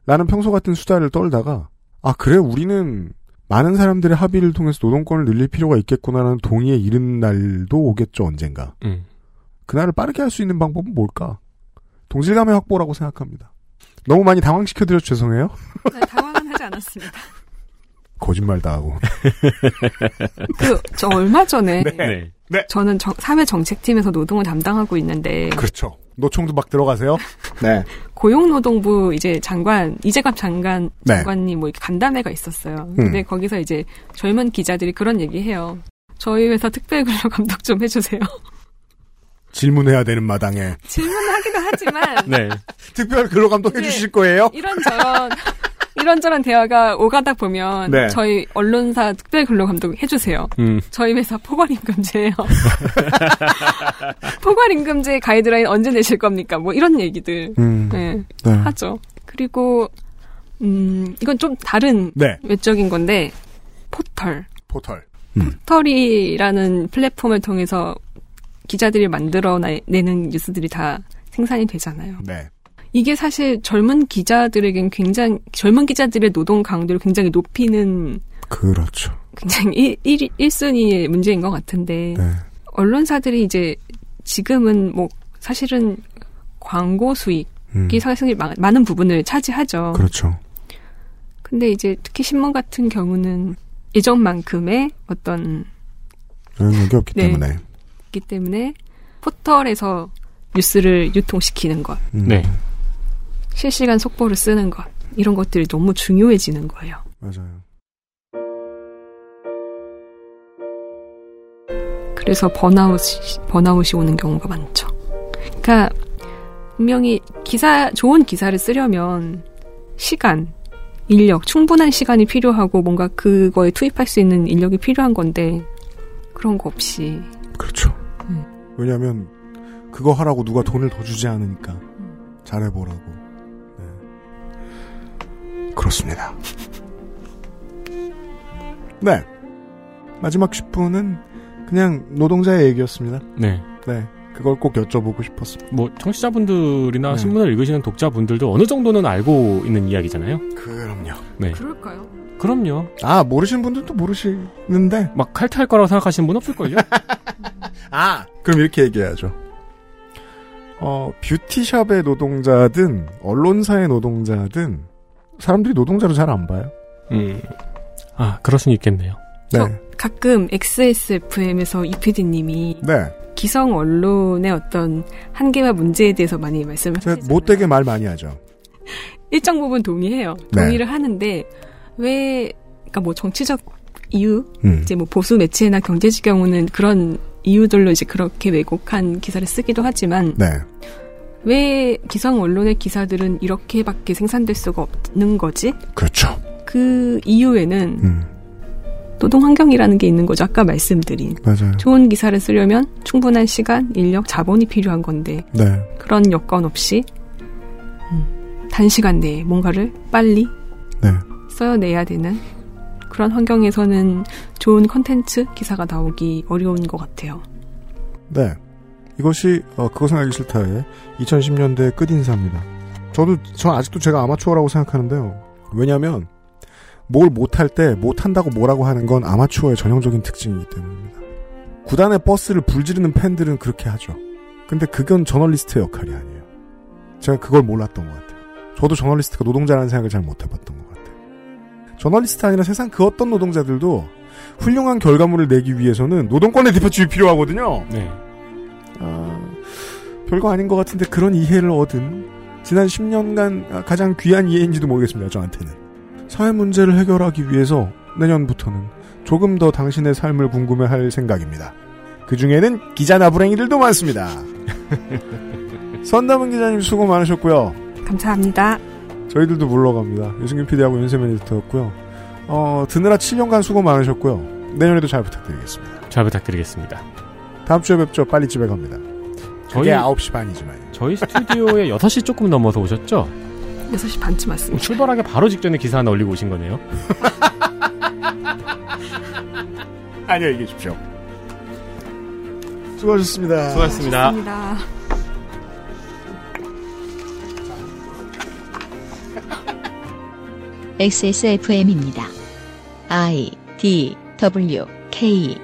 나는 평소 같은 수다를 떨다가 아 그래 우리는 많은 사람들의 합의를 통해서 노동권을 늘릴 필요가 있겠구나라는 동의에 이른 날도 오겠죠 언젠가. 음. 그날을 빠르게 할 수 있는 방법은 뭘까? 동질감의 확보라고 생각합니다. 너무 많이 당황시켜드려서 죄송해요. 네, 당황은 하지 않았습니다. 거짓말도 하고. 그, 저 얼마 전에, 네. 저는 정- 사회 정책팀에서 노동을 담당하고 있는데, 그렇죠. 노총도 막 들어가세요. 네. 고용노동부 이제 장관 이재갑 장관 네. 장관이 뭐 이렇게 간담회가 있었어요. 근데 음. 거기서 이제 젊은 기자들이 그런 얘기해요. 저희 회사 특별근로 감독 좀 해주세요. 질문해야 되는 마당에 질문하기도 하지만 네. 특별 근로 감독 이제 해주실 거예요? 이런저런 이런저런 대화가 오가다 보면 네. 저희 언론사 특별 근로 감독 해주세요. 음. 저희 회사 포괄 임금제예요. 포괄 임금제 가이드라인 언제 내실 겁니까? 뭐 이런 얘기들 음. 네, 네. 하죠. 그리고 음 이건 좀 다른 네. 외적인 건데 포털 포털. 포털이라는 플랫폼을 통해서 기자들이 만들어내는 뉴스들이 다 생산이 되잖아요. 네. 이게 사실 젊은 기자들에겐 굉장히 젊은 기자들의 노동 강도를 굉장히 높이는 그렇죠. 굉장히 1, 1, 1순위의 문제인 것 같은데 네. 언론사들이 이제 지금은 뭐 사실은 광고 수익이 음. 사실 마- 많은 부분을 차지하죠. 그렇죠. 근데 이제 특히 신문 같은 경우는 예전만큼의 어떤 영향력이 없기 네. 때문에. 있기 때문에 포털에서 뉴스를 유통시키는 것, 음. 네. 실시간 속보를 쓰는 것 이런 것들이 너무 중요해지는 거예요. 맞아요. 그래서 번아웃이 번아웃이 오는 경우가 많죠. 그러니까 분명히 기사 좋은 기사를 쓰려면 시간, 인력, 충분한 시간이 필요하고 뭔가 그거에 투입할 수 있는 인력이 필요한 건데 그런 거 없이 그렇죠. 음. 왜냐하면 그거 하라고 누가 돈을 더 주지 않으니까 잘해보라고. 네. 그렇습니다. 네. 마지막 10분은 그냥 노동자의 얘기였습니다. 네. 네. 그걸 꼭 여쭤보고 싶었습니다. 뭐 청취자분들이나 네. 신문을 읽으시는 독자분들도 어느 정도는 알고 있는 이야기잖아요. 그럼요. 네. 그럴까요? 그럼요. 아 모르시는 분들도 모르시는데 막 칼퇴할 거라고 생각하시는 분 없을걸요? 아 그럼 이렇게 얘기해야죠. 어 뷰티샵의 노동자든 언론사의 노동자든 사람들이 노동자로 잘 안 봐요. 음. 아, 그럴 수는 있겠네요. 네. 저 가끔 XSFM에서 이PD님이 네. 기성 언론의 어떤 한계와 문제에 대해서 많이 말씀을 하시잖아요. 못되게 말 많이 하죠. 일정 부분 동의해요. 네. 동의를 하는데 왜 그러니까 뭐 정치적 이유 음. 이제 뭐 보수 매체나 경제지 경우는 그런 이유들로 이제 그렇게 왜곡한 기사를 쓰기도 하지만 네. 왜 기성 언론의 기사들은 이렇게밖에 생산될 수가 없는 거지? 그렇죠. 그 이유에는 음. 노동 환경이라는 게 있는 거죠. 아까 말씀드린 맞아요. 좋은 기사를 쓰려면 충분한 시간, 인력, 자본이 필요한 건데 네. 그런 여건 없이 음, 단시간 내에 뭔가를 빨리 네. 써내야 되는 그런 환경에서는 좋은 컨텐츠 기사가 나오기 어려운 것 같아요. 네. 이것이 어, 그것은 알기 싫다의 2010년대 끝인사입니다. 저도 저 아직도 제가 아마추어라고 생각하는데요. 왜냐하면 뭘 못할 때 못한다고 뭐라고 하는 건 아마추어의 전형적인 특징이기 때문입니다. 구단의 버스를 불지르는 팬들은 그렇게 하죠. 근데 그건 저널리스트의 역할이 아니에요. 제가 그걸 몰랐던 것 같아요. 저도 저널리스트가 노동자라는 생각을 잘 못 해봤던 것 같아요. 저널리스트 아니라 세상 그 어떤 노동자들도 훌륭한 결과물을 내기 위해서는 노동권의 뒷받침이 필요하거든요. 네. 아, 별거 아닌 것 같은데 그런 이해를 얻은 지난 10년간 가장 귀한 이해인지도 모르겠습니다. 저한테는. 사회 문제를 해결하기 위해서 내년부터는 조금 더 당신의 삶을 궁금해할 생각입니다. 그 중에는 기자 나부랭이들도 많습니다. 선담은 기자님 수고 많으셨고요. 감사합니다. 저희들도 물러갑니다. 유승균 PD하고 윤세민 에디터였고요. 어, 드느라 7년간 수고 많으셨고요. 내년에도 잘 부탁드리겠습니다. 잘 부탁드리겠습니다. 다음 주에 뵙죠. 빨리 집에 갑니다. 저희- 저희 9시 반이지만. 저희 스튜디오에 6시 조금 넘어서 오셨죠? 6시 반쯤 왔습니다. 출발하기 바로 직전에 기사 하나 올리고 오신 거네요. 안녕히 계십시오. 수고하셨습니다. 수고하셨습니다. 감사합니다. XSFM입니다. I D W K